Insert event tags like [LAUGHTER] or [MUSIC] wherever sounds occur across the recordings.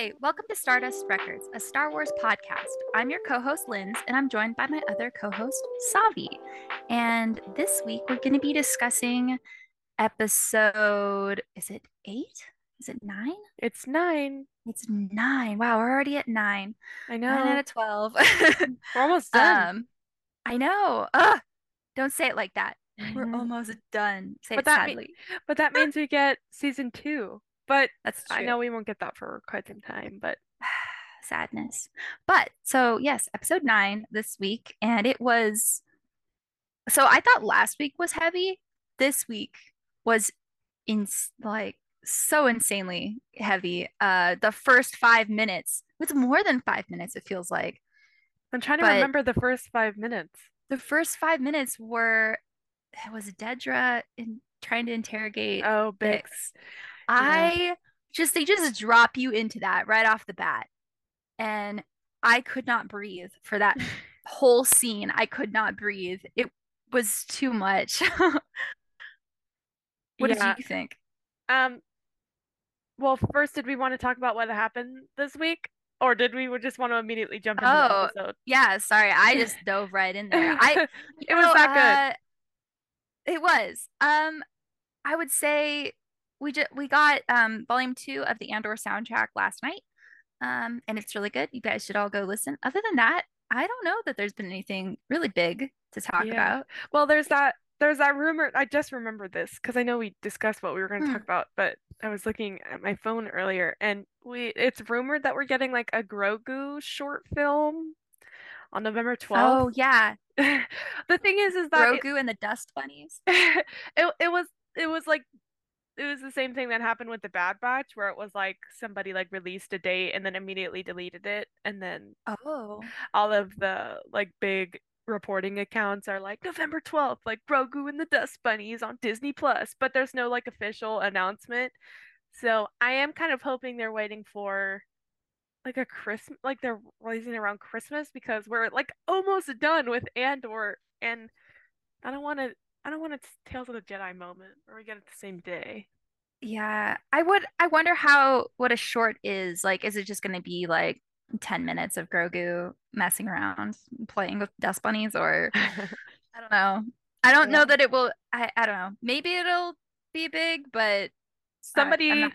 Hi, welcome to Stardust Records, a Star Wars podcast. I'm your co host, Linz, and I'm joined by my other co host, Savi. And this week we're going to be discussing episode, is it eight? Is it nine? It's nine. It's nine. Wow, we're already at nine. I know. Nine out of 12. [LAUGHS] We're almost done. um, I know. Ugh, don't say it like that. We're almost done. Say But it me- sadly. But that means we get season two. But That's true. I know we won't get that for quite some time. But [SIGHS] sadness. But so yes, episode nine this week, and it was. So I thought last week was heavy. This week was in like so insanely heavy. Uh, the first five minutes. It's more than five minutes. It feels like I'm trying to But- remember the first five minutes. the first five minutes were. It was Dedra in trying to interrogate Oh, Bix. Bix. I just they just drop you into that right off the bat. And I could not breathe for that [LAUGHS] whole scene. I could not breathe. It was too much. [LAUGHS] what Yeah. did you think? Um. Well, first, did we want to talk about what happened this week, or did we just want to immediately jump into Oh, the episode? Yeah, sorry. I just [LAUGHS] dove right in there. I It was know, that uh, it was. Um I would say we just we got um volume 2 of the Andor soundtrack last night. Um and it's really good. You guys should all go listen. Other than that, I don't know that there's been anything really big to talk Yeah. about. Well, there's that there's that rumor. I just remembered this because I know we discussed what we were going to Hmm. talk about, but I was looking at my phone earlier and we it's rumored that we're getting like a Grogu short film on November 12th. Oh yeah, [LAUGHS] The thing is is that it, Grogu and the Dust Bunnies. [LAUGHS] it it was it was like it was the same thing that happened with the Bad Batch where it was like somebody like released a date and then immediately deleted it and then Oh. all of the like big reporting accounts are like November 12th, like Grogu and the Dust Bunnies on Disney Plus, but there's no like official announcement. So I am kind of hoping they're waiting for like a Christmas, like they're releasing around Christmas because we're like almost done with Andor, and I don't want to, I don't want a Tales of the Jedi moment where we get it the same day. Yeah, I would I wonder how what a short is. Like, is it just gonna be like 10 minutes of Grogu messing around, playing with dust bunnies, or [LAUGHS] I don't know. I don't know that it will I, I don't know. Maybe it'll be big, but Somebody I'm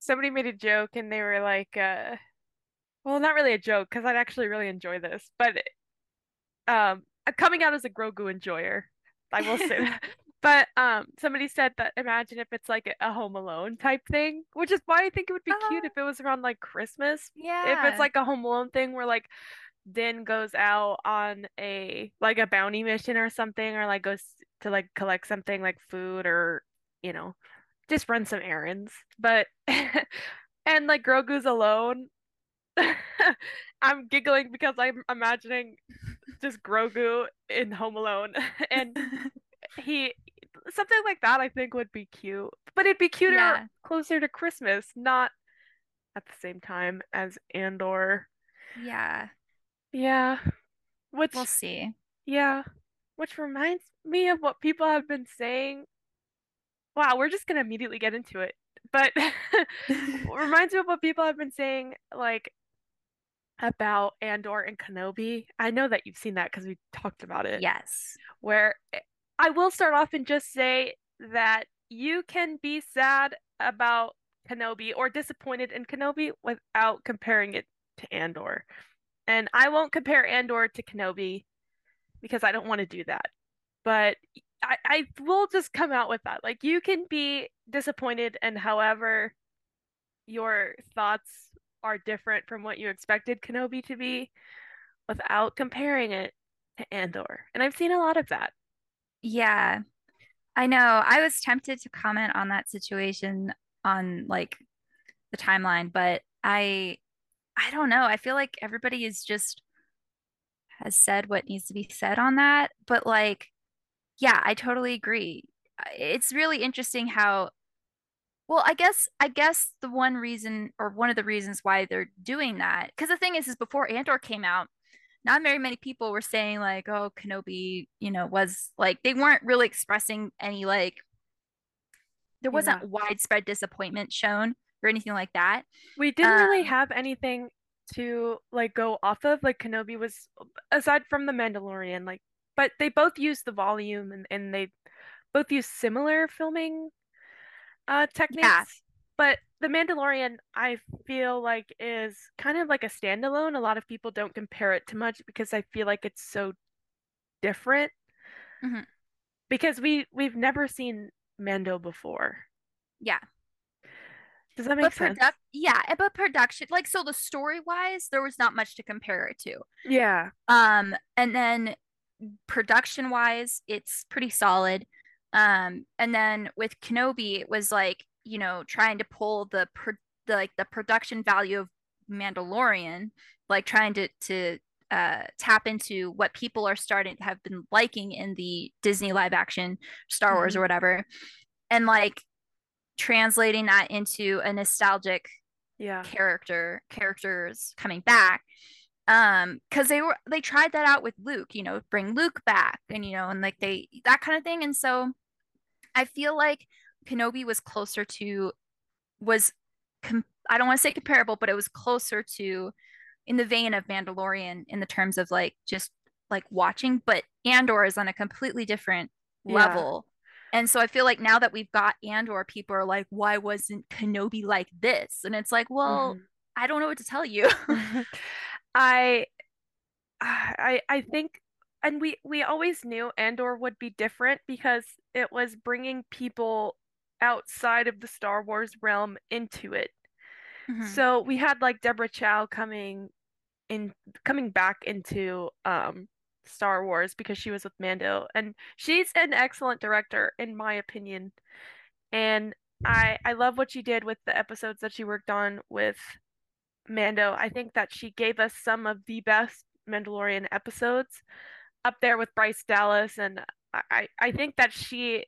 somebody made a joke and they were like uh well not really a joke because I'd actually really enjoy this but um coming out as a Grogu enjoyer I will say that [LAUGHS] but um somebody said that imagine if it's like a, Home Alone type thing which is why I think it would be cute Oh. if it was around like Christmas Yeah. if it's like a Home Alone thing where like Din goes out on a like a bounty mission or something or like goes to like collect something like food or you know just run some errands but [LAUGHS] and like Grogu's alone [LAUGHS] I'm giggling because I'm imagining just Grogu in Home Alone [LAUGHS] and [LAUGHS] he something like that I think would be cute but it'd be cuter Yeah. closer to Christmas not at the same time as Andor Yeah, yeah. Which, we'll see. yeah. Which reminds me of what people have been saying. Wow, we're just gonna immediately get into it. But [LAUGHS] reminds me of what people have been saying, like about Andor and Kenobi. I know that you've seen that because we talked about it. Yes. Where eh, I will start off and just say that you can be sad about Kenobi or disappointed in Kenobi without comparing it to Andor. And I won't compare Andor to Kenobi because I don't want to do that. But I, I will just come out with that. Like you can be disappointed and however your thoughts are different from what you expected Kenobi to be without comparing it to Andor. And I've seen a lot of that. Yeah. I know. I was tempted to comment on that situation on like the timeline, but I I don't know. I feel like everybody is just has said what needs to be said on that, but like yeah, I totally agree. It's really interesting how well, I guess I guess the one reason or one of the reasons why they're doing that because the thing is is before Andor came out, not very many people were saying like, oh, Kenobi, you know, was like they weren't really expressing any like there wasn't Yeah. widespread disappointment shown or anything like that. We didn't really Um, have anything to like go off of. Like Kenobi was aside from the Mandalorian, like but they both use the volume and, and they both use similar filming uh yeah. techniques. But the Mandalorian, I feel like is kind of like a standalone. A lot of people don't compare it to much because I feel like it's so different mhm, because we we've never seen Mando before. Yeah. Does that make But sense? yeah, but production like so the story wise, there was not much to compare it to. Yeah. Um, and then production wise, it's pretty solid. Um, and then with Kenobi, it was like, you know, trying to pull the pro the like the production value of Mandalorian, like trying to to uh tap into what people are starting to have been liking in the Disney live action Star Wars hmm or whatever, and like translating that into a nostalgic Yeah. character characters coming back um because they were they tried that out with luke you know bring luke back and you know and like they that kind of thing and so i feel like kenobi was closer to was com- i don't want to say comparable but it was closer to in the vein of mandalorian in the terms of like just like watching but andor is on a completely different Yeah. level. And so i feel like now that we've got andor people are like why wasn't kenobi like this? And it's like well hmm i don't know what to tell you [LAUGHS] I [SIGHS] I I think and we we always knew Andor would be different because it was bringing people outside of the Star Wars realm into it. Mhm. So we had like Deborah Chow coming in coming back into um Star Wars because she was with Mando and she's an excellent director in my opinion. And I I love what she did with the episodes that she worked on with Mando. I think that she gave us some of the best Mandalorian episodes up there with Bryce Dallas and I I think that she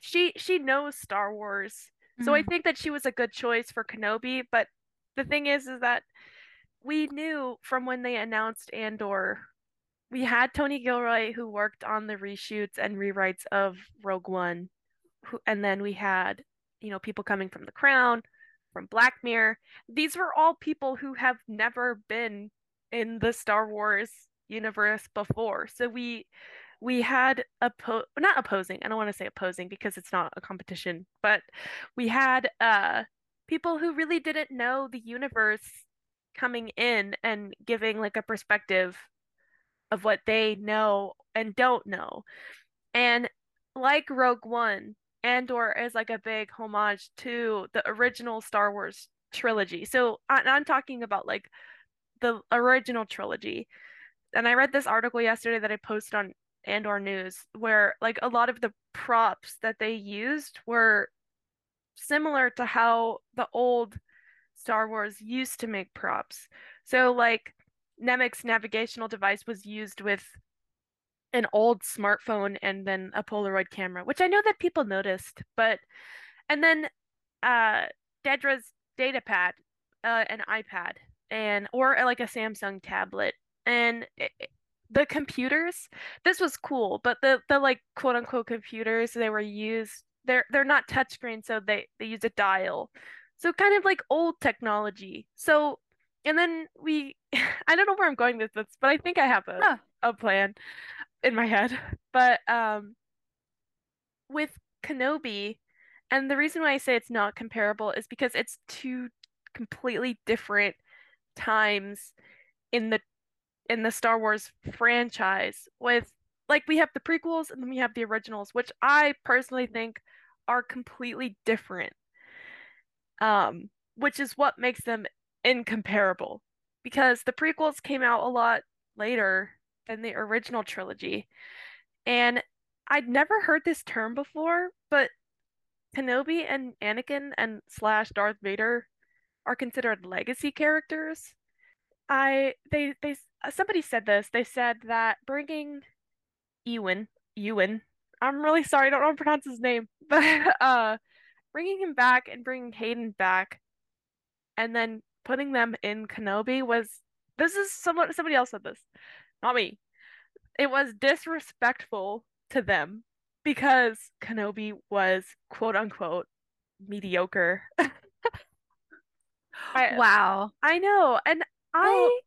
she she knows Star Wars. So I Mhm. think that she was a good choice for Kenobi, but the thing is is that we knew from when they announced Andor, we had Tony Gilroy who worked on the reshoots and rewrites of Rogue One, who, and then we had, you know, people coming from The Crown, from Black Mirror. These were all people who have never been in the Star Wars universe before. So we we had oppo not opposing, I don't want to say opposing because it's not a competition, but we had uh people who really didn't know the universe coming in and giving like a perspective of what they know and don't know. And like Rogue One, Andor is like a big homage to the original Star Wars trilogy. So I'm talking about like the original trilogy. And I read this article yesterday that I posted on Andor News where like a lot of the props that they used were similar to how the old Star Wars used to make props. So like Nemik's navigational device was used with an old smartphone and then a Polaroid camera, which I know that people noticed, but and then uh Dedra's data pad, uh an iPad and or like a Samsung tablet and it, the computers this was cool but the the like quote unquote computers they were used they're they're not touchscreen so they they use a dial. So kind of like old technology. So and then we [LAUGHS] I don't know where I'm going with this but I think I have a Oh, a plan in my head. [LAUGHS] But um with Kenobi, and the reason why I say it's not comparable is because it's two completely different times in the in the Star Wars franchise with like we have the prequels and then we have the originals, which I personally think are completely different. Um, which is what makes them incomparable because the prequels came out a lot later than the original trilogy. And I'd never heard this term before, but Kenobi and Anakin and slash Darth Vader are considered legacy characters. I they they somebody said this. They said that bringing Ewan Ewan, I'm really sorry, I don't know how to pronounce his name, [LAUGHS] but uh, bringing him back and bringing Hayden back, and then putting them in Kenobi was this is someone somebody else said this, not me. It was disrespectful to them because Kenobi was quote unquote mediocre. [LAUGHS] I Wow. I know, and Well, I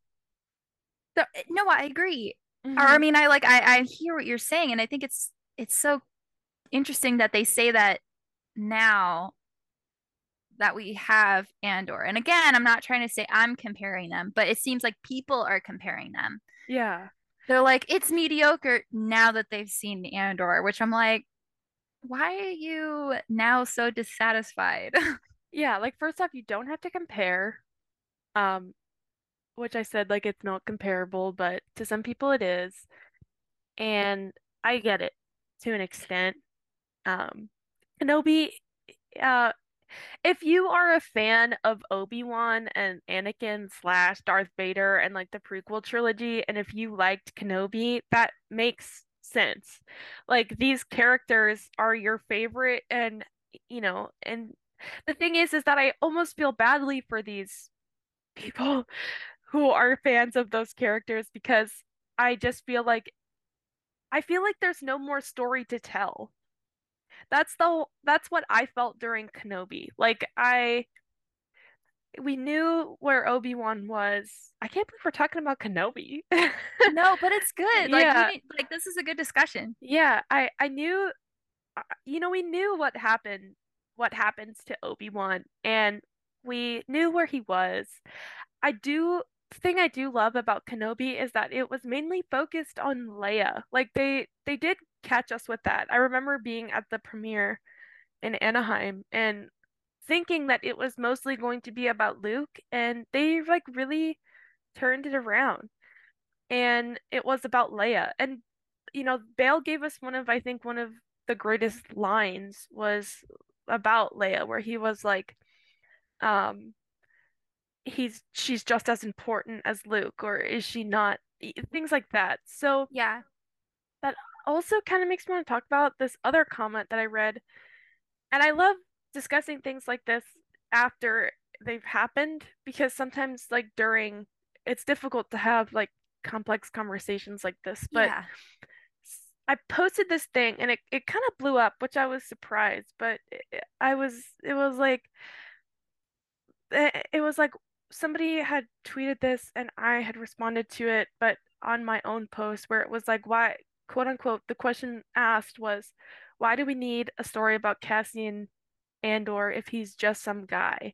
no, I agree. Or I Mhm. mean, I like I I hear what you're saying, and I think it's it's so interesting that they say that now that we have Andor. And again, I'm not trying to say I'm comparing them, but it seems like people are comparing them. Yeah. They're like, it's mediocre now that they've seen Andor, which I'm like, why are you now so dissatisfied? [LAUGHS] Yeah, like first off, you don't have to compare. Um, which I said like it's not comparable, but to some people it is. And I get it to an extent. Um, Kenobi, uh, if you are a fan of Obi-Wan and Anakin slash Darth Vader and like the prequel trilogy, and if you liked Kenobi, that makes sense. Like these characters are your favorite, and you know, and the thing is, is that I almost feel badly for these people [LAUGHS] who are fans of those characters because I just feel like I feel like there's no more story to tell. That's the that's what I felt during Kenobi. Like I we knew where Obi-Wan was. I can't believe we're talking about Kenobi. No, but it's [LAUGHS] good. Like Yeah. need, like this is a good discussion. Yeah, I I knew you know we knew what happened what happens to Obi-Wan and we knew where he was. I do thing I do love about Kenobi is that it was mainly focused on Leia. Like they they did catch us with that. I remember being at the premiere in Anaheim and thinking that it was mostly going to be about Luke and they like really turned it around and it was about Leia. And you know, Bail gave us one of I think one of the greatest lines was about Leia where he was like um he's she's just as important as Luke, or is she not? Things like that. So Yeah. that also kind of makes me want to talk about this other comment that I read. And I love discussing things like this after they've happened because sometimes, like, during it's difficult to have like complex conversations like this. But Yeah. I posted this thing and it, it kind of blew up, which I was surprised, but it, I was, it was like, it, it was like somebody had tweeted this and I had responded to it, but on my own post where it was like, why, quote unquote, the question asked was, why do we need a story about Cassian Andor if he's just some guy?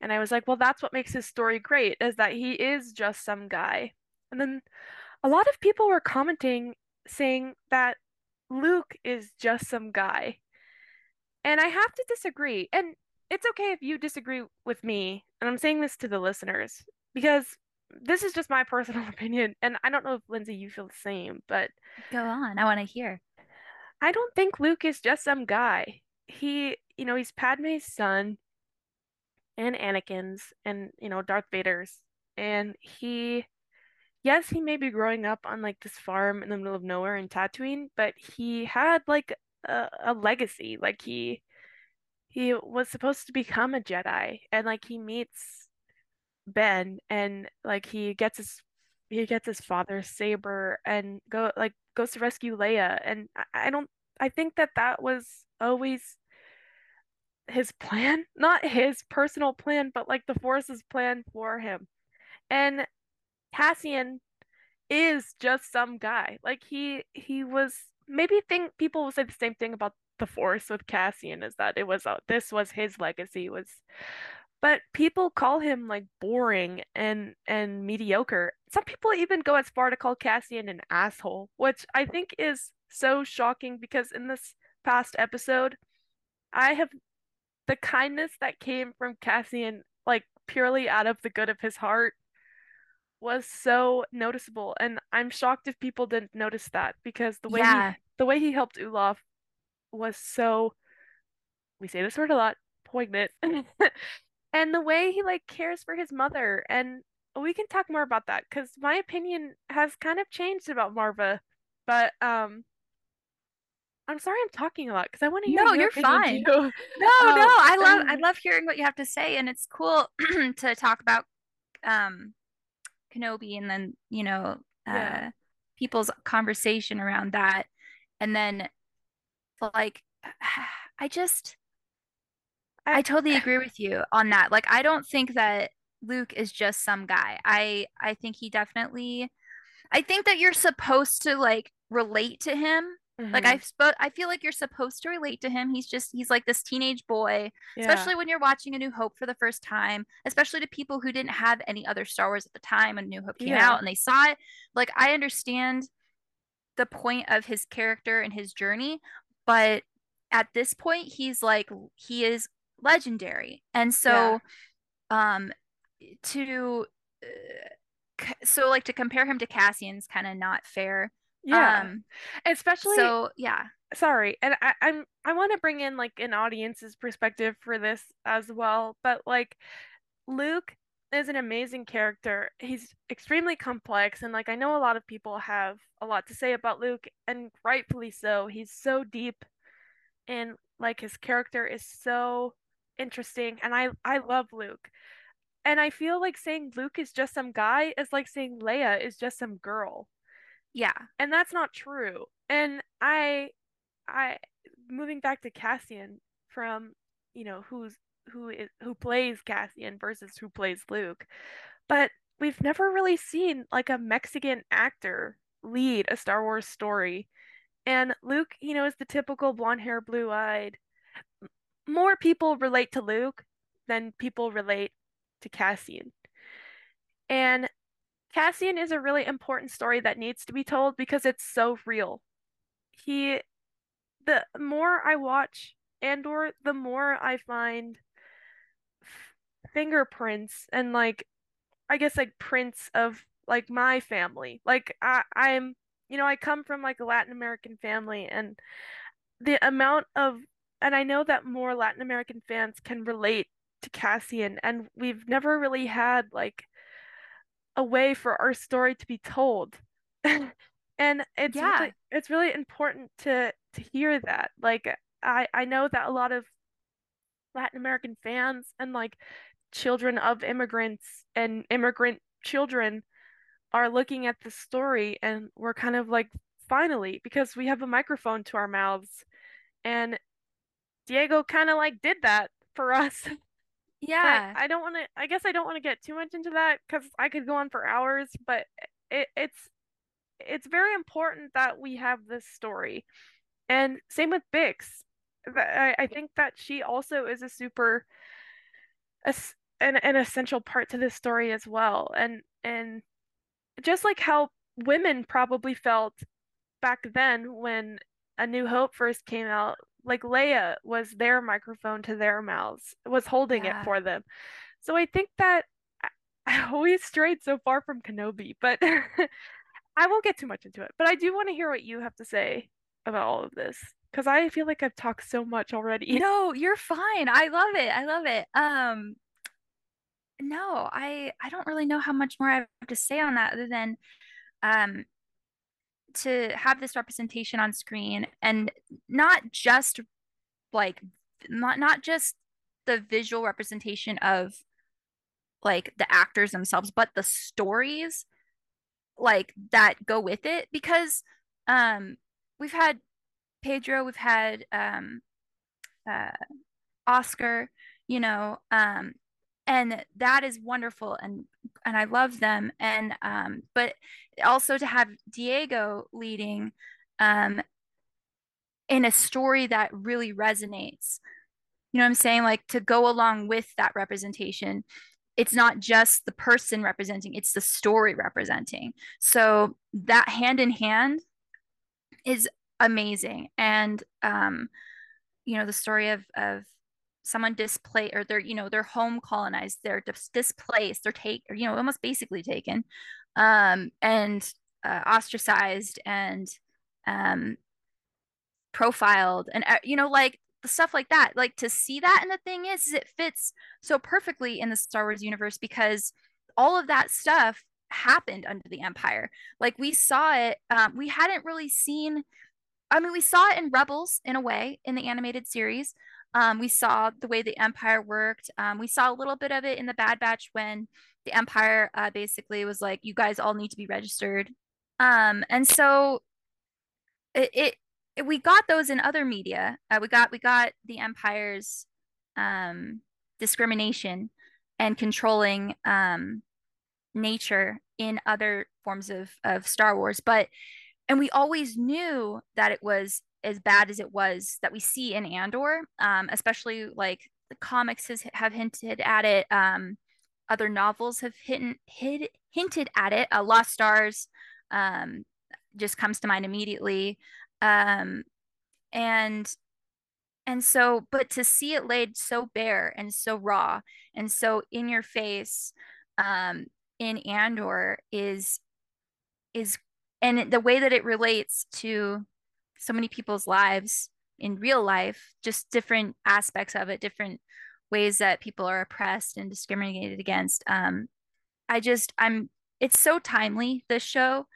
And I was like, well, that's what makes his story great, is that he is just some guy. And then a lot of people were commenting saying that Luke is just some guy. And I have to disagree. And it's okay if you disagree with me. And I'm saying this to the listeners because this is just my [LAUGHS] personal opinion. And I don't know if Lindsay, you feel the same, but Go on. I want to hear. I don't think Luke is just some guy. He, you know, he's Padme's son and Anakin's and, you know, Darth Vader's. And he, yes, he may be growing up on like this farm in the middle of nowhere in Tatooine, but he had like a, a legacy. Like he, he was supposed to become a Jedi and like he meets Ben and like he gets his he gets his father's saber and go like goes to rescue Leia and I, I don't I think that that was always his plan [LAUGHS] not his personal plan but like the Force's plan for him. And Cassian is just some guy. Like he he was maybe think people will say the same thing about the Force with Cassian is that it was uh, this was his legacy was but people call him like boring and and mediocre. Some people even go as far to call Cassian an asshole, which I think is so shocking because in this past episode, I have the kindness that came from Cassian, like purely out of the good of his heart, was so noticeable. And I'm shocked if people didn't notice that because the way he the way he helped Ulaf was so we say this word a lot, poignant. [LAUGHS] And the way he like cares for his mother and we can talk more about that because my opinion has kind of changed about Marva. But um I'm sorry I'm talking a lot because I want to hear No, your you're fine. too. No, [LAUGHS] no, Um, I love I love hearing what you have to say, and it's cool [CLEARS THROAT] to talk about um Kenobi and then, you know, Yeah. uh people's conversation around that. And then like [SIGHS] I just I totally [SIGHS] agree with you on that. Like I don't think that Luke is just some guy. I I think he definitely I think that you're supposed to like relate to him. Like mm-hmm. I spo- I feel like you're supposed to relate to him. He's just he's like this teenage boy, yeah. especially when you're watching A New Hope for the first time, especially to people who didn't have any other Star Wars at the time when New Hope came Yeah. out and they saw it. Like I understand the point of his character and his journey, but at this point he's like he is legendary. And Yeah. so um to uh, so like to compare him to Cassian's kind of not fair. Yeah. Um Especially so yeah. sorry, and I, I'm I want to bring in like an audience's perspective for this as well, but like Luke is an amazing character. He's extremely complex, and like I know a lot of people have a lot to say about Luke, and rightfully so. He's so deep, and like his character is so interesting, and I I love Luke. And I feel like saying Luke is just some guy is like saying Leia is just some girl. Yeah. And that's not true. And I I moving back to Cassian from, you know, who's who is who plays Cassian versus who plays Luke. But we've never really seen like a Mexican actor lead a Star Wars story. And Luke, you know, is the typical blonde hair, blue eyed. More people relate to Luke than people relate to Cassian. And Cassian is a really important story that needs to be told because it's so real. He, the more I watch Andor, the more I find fingerprints and like I guess like prints of like my family. Like I I'm you know, I come from like a Latin American family and the amount of and I know that more Latin American fans can relate to Cassian and we've never really had like a way for our story to be told. [LAUGHS] And it's Yeah. really it's really important to to hear that. Like I I know that a lot of Latin American fans and like children of immigrants and immigrant children are looking at the story and we're kind of like finally because we have a microphone to our mouths and Diego kind of like did that for [LAUGHS] us. Yeah. I I don't want to I guess I don't want to get too much into that because I could go on for hours, but it, it's it's very important that we have this story. And same with Bix. I, I think that she also is a super an, an essential part to this story as well. And and just like how women probably felt back then when A New Hope first came out, like Leia was their microphone to their mouths, was holding it for them. So I think that I, [LAUGHS] I always strayed so far from Kenobi, but [LAUGHS] I won't get too much into it, but I do want to hear what you have to say about all of this because I feel like I've talked so much already. No, you're fine. I love it. I love it. Um no, I I don't really know how much more I have to say on that other than um to have this representation on screen and not just like not not just the visual representation of like the actors themselves, but the stories like that go with it because um we've had Pedro, we've had um uh Oscar, you know, um and that is wonderful and and I love them and um but also to have Diego leading um in a story that really resonates. You know what I'm saying? Like to go along with that representation. It's not just the person representing, it's the story representing. So that hand in hand is amazing. And um, you know, the story of of someone displaced or they're, you know, they're home colonized, they're dis- displaced, they're take or, you know, almost basically taken, um, and uh, ostracized and um profiled and uh, you know like the stuff like that. Like to see that and the thing is, is it fits so perfectly in the Star Wars universe because all of that stuff happened under the empire. Like we saw it um, we hadn't really seen I mean we saw it in Rebels in a way in the animated series um, we saw the way the empire worked um, we saw a little bit of it in the Bad Batch when the empire uh, basically was like you guys all need to be registered um, and so it, it we got those in other media. Uh, we got we got the empires um, discrimination and controlling um, nature in other forms of of Star Wars, but and we always knew that it was as bad as it was that we see in Andor, um, especially like the comics has, have hinted at it. Um, other novels have hint, hid, hinted at it. Uh, Lost Stars um, just comes to mind immediately, um, and and so, but to see it laid so bare and so raw and so in your face um, in Andor is is and the way that it relates to so many people's lives in real life, just different aspects of it, different ways that people are oppressed and discriminated against. Um, I just, I'm, it's so timely, this show.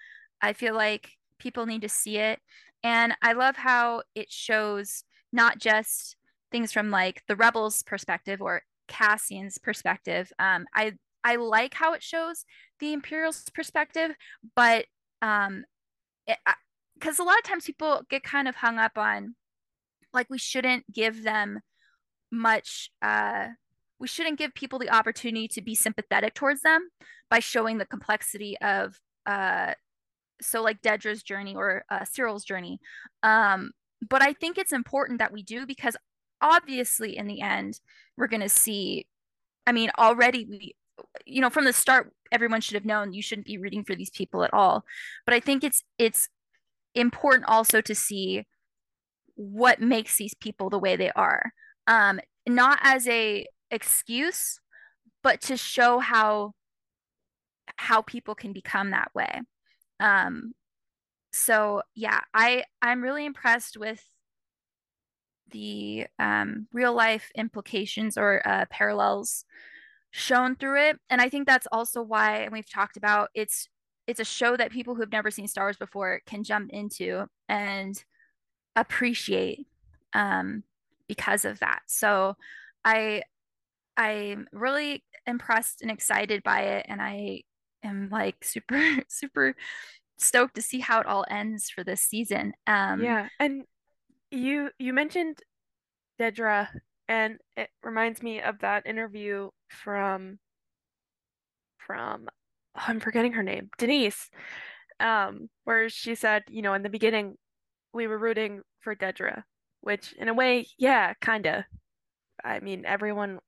I feel like people need to see it. And I love how it shows not just things from like the rebels perspective or Cassian's perspective. Um, I I like how it shows the Imperial's perspective, but um, because a lot of times people get kind of hung up on like we shouldn't give them much uh we shouldn't give people the opportunity to be sympathetic towards them by showing the complexity of uh so like Dedra's journey or uh, Syril's journey. Um but I think it's important that we do because obviously in the end we're going to see I mean already we you know from the start everyone should have known you shouldn't be rooting for these people at all. But I think it's it's important also to see what makes these people the way they are. Um not as a excuse but to show how how people can become that way. Um so yeah i i'm really impressed with the um real life implications or uh, parallels shown through it. And i think that's also why and we've talked about it's it's a show that people who've never seen Star Wars before can jump into and appreciate um, because of that. So I I'm really impressed and excited by it, and I am like [LAUGHS] super super stoked to see how it all ends for this season. Um, yeah, and you you mentioned Dedra, and it reminds me of that interview from from oh, I'm forgetting her name, Denise, um, where she said, you know, in the beginning, we were rooting for Dedra, which in a way, yeah, kind of. I mean, everyone,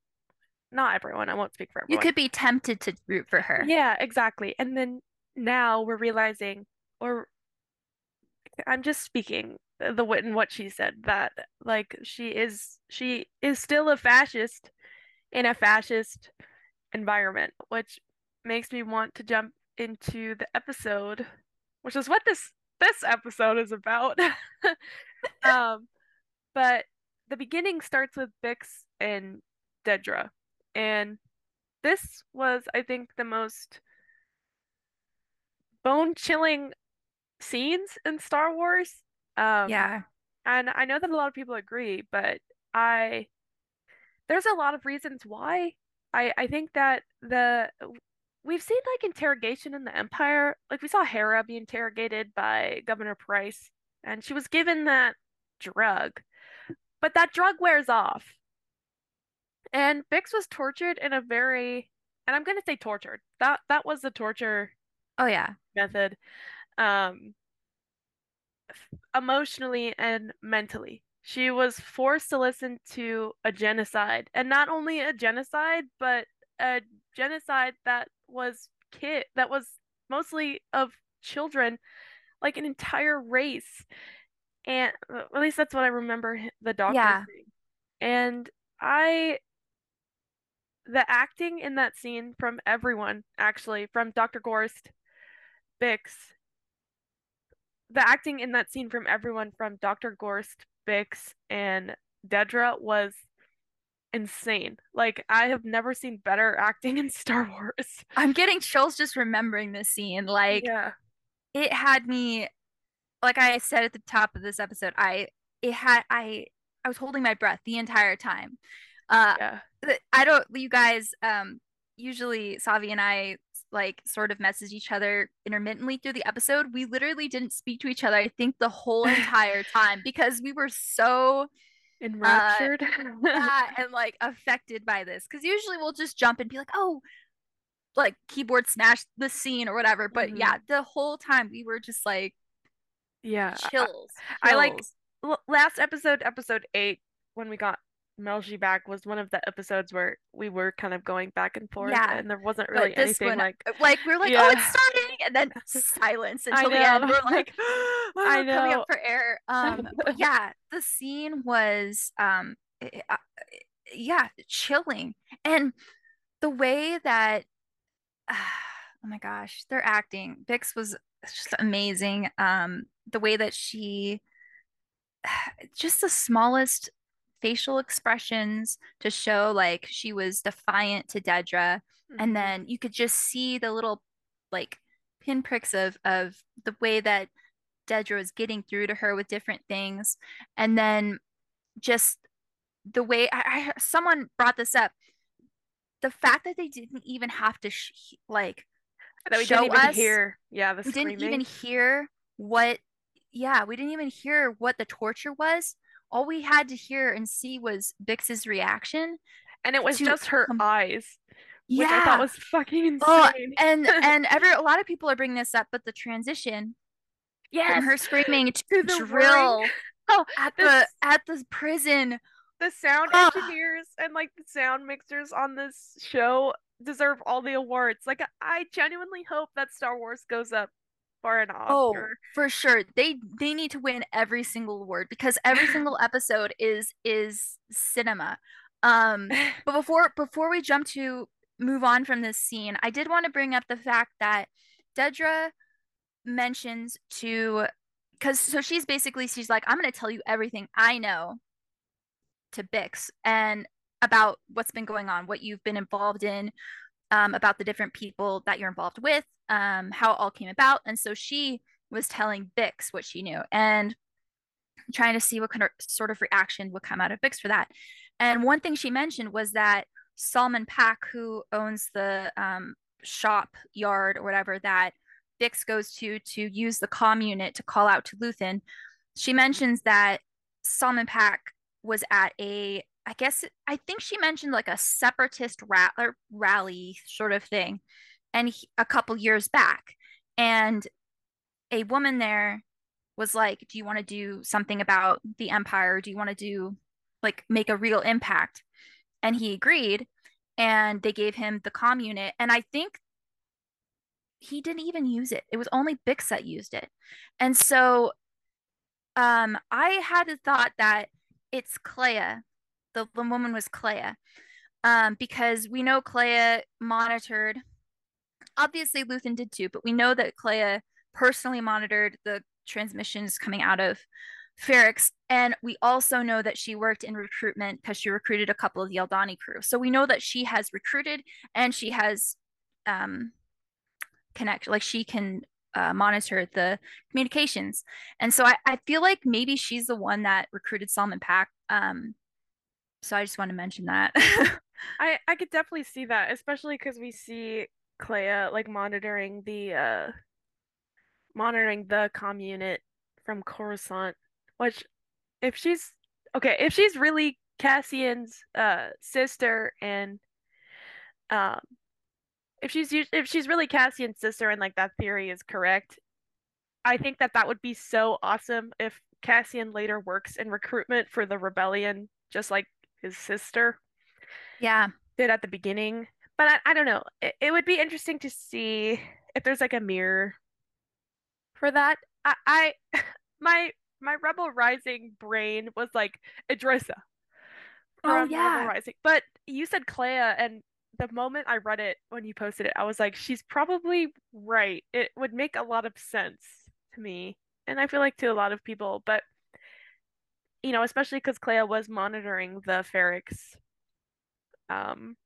not everyone, I won't speak for everyone. You could be tempted to root for her. Yeah, exactly. And then now we're realizing, or I'm just speaking the wit and what she said that like she is she is still a fascist in a fascist environment, which makes me want to jump into the episode, which is what this this episode is about. [LAUGHS] um, but the beginning starts with Bix and Dedra, and this was, I think, the most bone-chilling scenes in Star Wars. Um, yeah, and I know that a lot of people agree, but I there's a lot of reasons why. I I think that the we've seen like interrogation in the Empire. Like we saw Hera be interrogated by Governor Pryce, and she was given that drug, but that drug wears off. And Bix was tortured in a very, and I'm gonna say tortured. That that was the torture. Oh yeah. Method, um, emotionally and mentally. She was forced to listen to a genocide, and not only a genocide, but a genocide that was kid that was mostly of children, like an entire race. And uh, at least that's what I remember the doctor yeah. saying. And I the acting in that scene from everyone, actually, from Dr. Gorst, Bix, the acting in that scene from everyone from Dr. Gorst, Bix, and Dedra was insane. Like I have never seen better acting in [LAUGHS] Star Wars. I'm getting chills just remembering this scene. Like yeah. it had me like I said at the top of this episode, I it had I I was holding my breath the entire time. Uh yeah. I don't you guys um usually Savi and I like sort of message each other intermittently through the episode. We literally didn't speak to each other I think the whole [LAUGHS] entire time because we were so Enraptured. Uh, [LAUGHS] yeah, and like affected by this. Because usually we'll just jump and be like, oh, like keyboard smash the scene or whatever. But mm-hmm. yeah, the whole time we were just like, yeah, chills. chills. I, I like last episode, episode eight, when we got Melshi back was one of the episodes where we were kind of going back and forth yeah. and there wasn't really anything one, like like we are like, yeah. oh it's starting and then [LAUGHS] silence until the end. We're [LAUGHS] like oh, I know. coming up for air. [LAUGHS] Um yeah, the scene was um uh, yeah, chilling. And the way that uh, [SIGHS] oh my gosh, their acting, Bix was just amazing. Um the way that she [SIGHS] just the smallest facial expressions to show like she was defiant to Dedra. Mm-hmm. And then you could just see the little like pinpricks of of the way that Dedra was getting through to her with different things. And then just the way I, I someone brought this up. The fact that they didn't even have to sh- like that we show didn't even us, hear yeah the we didn't even hear what yeah we didn't even hear what the torture was all we had to hear and see was Bix's reaction. And it was to, just her um, eyes. Yeah. Which I thought was fucking insane. Oh, and [LAUGHS] and every a lot of people are bringing this up, but the transition yes. from her screaming to, the drill oh, at the at the prison. The sound oh. engineers and like the sound mixers on this show deserve all the awards. Like I genuinely hope that Star Wars goes up for an oh, Oscar. Oh, for sure. They they need to win every single award because every single [LAUGHS] episode is is cinema. Um [LAUGHS] but before before we jump to move on from this scene, I did want to bring up the fact that Dedra mentions to because so she's basically she's like i'm going to tell you everything i know to bix and about what's been going on what you've been involved in um, about the different people that you're involved with, um, how it all came about. And so she was telling Bix what she knew and trying to see what kind of sort of reaction would come out of Bix for that. And one thing she mentioned was that Salman Paak, who owns the um, shop yard or whatever that Bix goes to to use the comm unit to call out to Luthen, she mentions that Salman Paak was at a I guess I think she mentioned like a separatist ra- rally sort of thing, and he, a couple years back, and a woman there was like, "Do you want to do something about the empire? Do you want to do like make a real impact?" And he agreed, and they gave him the comm unit, and I think he didn't even use it. It was only Bix that used it, and so um, I had the thought that it's Kleya the, woman was Kleya, Um, because we know Kleya monitored, obviously Luthen did too, but we know that Kleya personally monitored the transmissions coming out of Ferrix. And we also know that she worked in recruitment because she recruited a couple of the Aldhani crew. So we know that she has recruited and she has um, connect, like she can uh, monitor the communications. And so I, I feel like maybe she's the one that recruited Salman Paak um, so I just want to mention that. [LAUGHS] I I could definitely see that, especially because we see Kleya like monitoring the uh monitoring the comm unit from Coruscant, which if she's okay, if she's really Cassian's uh sister and um if she's if she's really Cassian's sister and like that theory is correct, I think that that would be so awesome if Cassian later works in recruitment for the rebellion, just like his sister. Yeah. Did at the beginning. But I, I don't know. It, it would be interesting to see if there's like a mirror for that. I, I [LAUGHS] my my Rebel Rising brain was like Idrissa. Oh yeah. Rebel Rising. But you said Kleya and the moment I read it when you posted it, I was like, she's probably right. It would make a lot of sense to me. And I feel like to a lot of people, but you know, especially because Kleya was monitoring the Ferrix um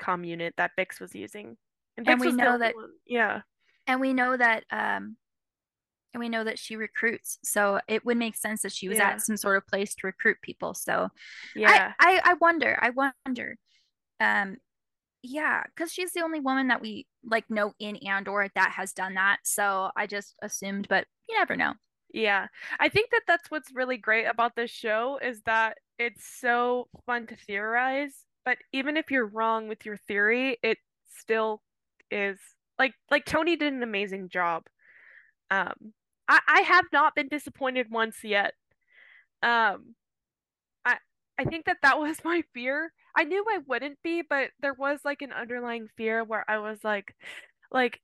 comm unit that Bix was using. And, and we know that one. yeah. And we know that um and we know that she recruits. So it would make sense that she was yeah. at some sort of place to recruit people. So yeah. I, I, I wonder, I wonder. Um yeah, because she's the only woman that we like know in Andor that has done that. So I just assumed, but you never know. Yeah. I think that that's what's really great about this show is that it's so fun to theorize, but even if you're wrong with your theory, it still is like like Tony did an amazing job. Um I I have not been disappointed once yet. Um I I think that that was [LAUGHS] my fear. I knew I wouldn't be, but there was like an underlying fear where I was like like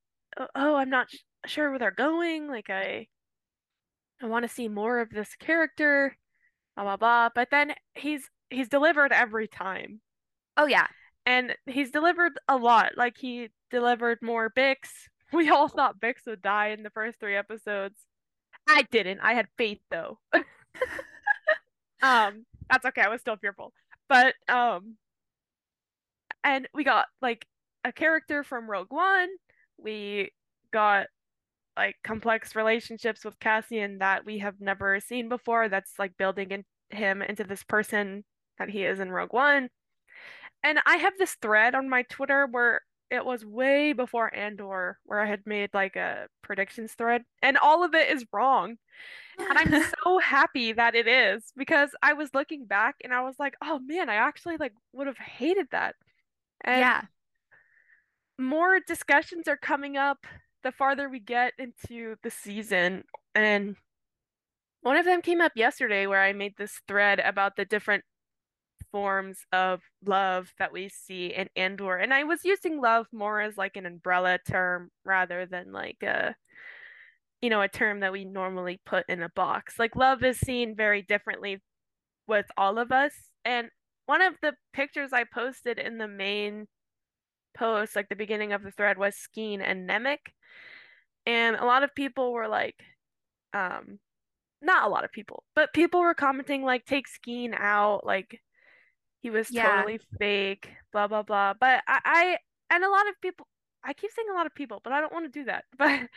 oh, I'm not sh sure where they're going, like I I want to see more of this character, blah blah blah. But then he's he's delivered every time. Oh yeah. And he's delivered a lot. Like he delivered more Bix. [LAUGHS] We all thought Bix would die in the first three episodes. I didn't. I had faith though. [LAUGHS] um, that's okay. I was still fearful. But um and we got like a character from Rogue One. We got like complex relationships with Cassian that we have never seen before. That's like building in him into this person that he is in Rogue One. And I have this thread on my Twitter where it was way before Andor, where I had made like a predictions thread, and all of it is wrong. And I'm [LAUGHS] so happy that it is because I was looking back and I was like, oh man, I actually like would have hated that. And yeah. More discussions are coming up the farther we get into the season. And one of them came up yesterday where I made this thread about the different forms of love that we see in Andor. And I was using love more as like an umbrella term rather than like a you know, a term that we normally put in a box. Like love is seen very differently with all of us. And one of the pictures I posted in the main post, like the beginning of the thread, was Skeen and Nemik. And a lot of people were like, um, not a lot of people, but people were commenting like, take Skeen out, like he was Yeah. totally fake, blah blah blah. But I, I and a lot of people, I keep saying a lot of people, but I don't want to do that. [LAUGHS] But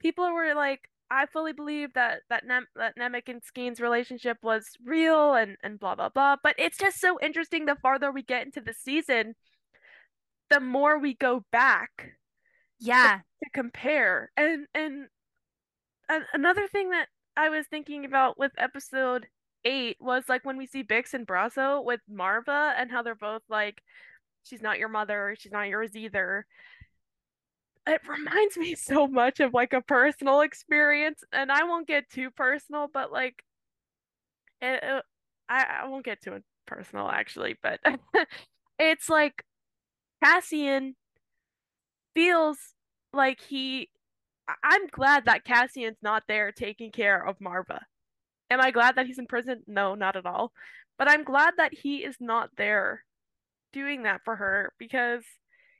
people were like, I fully believe that that Nem that Nemik and Skeen's relationship was real and and blah blah blah. But it's just so interesting. The farther we get into the season, the more we go back Yeah. to compare. And and another thing that I was thinking about with episode eight was like when we see Bix and Brasso with Marva and how they're both like, she's not your mother, she's not yours either. It reminds me so much of like a personal experience, and I won't get too personal, but like, it, it- I I won't get too personal actually, but [LAUGHS] it's like Cassian feels like he I- I'm glad that Cassian's not there taking care of Marva. Am I glad that he's in prison? No, not at all. But I'm glad that he is not there doing that for her because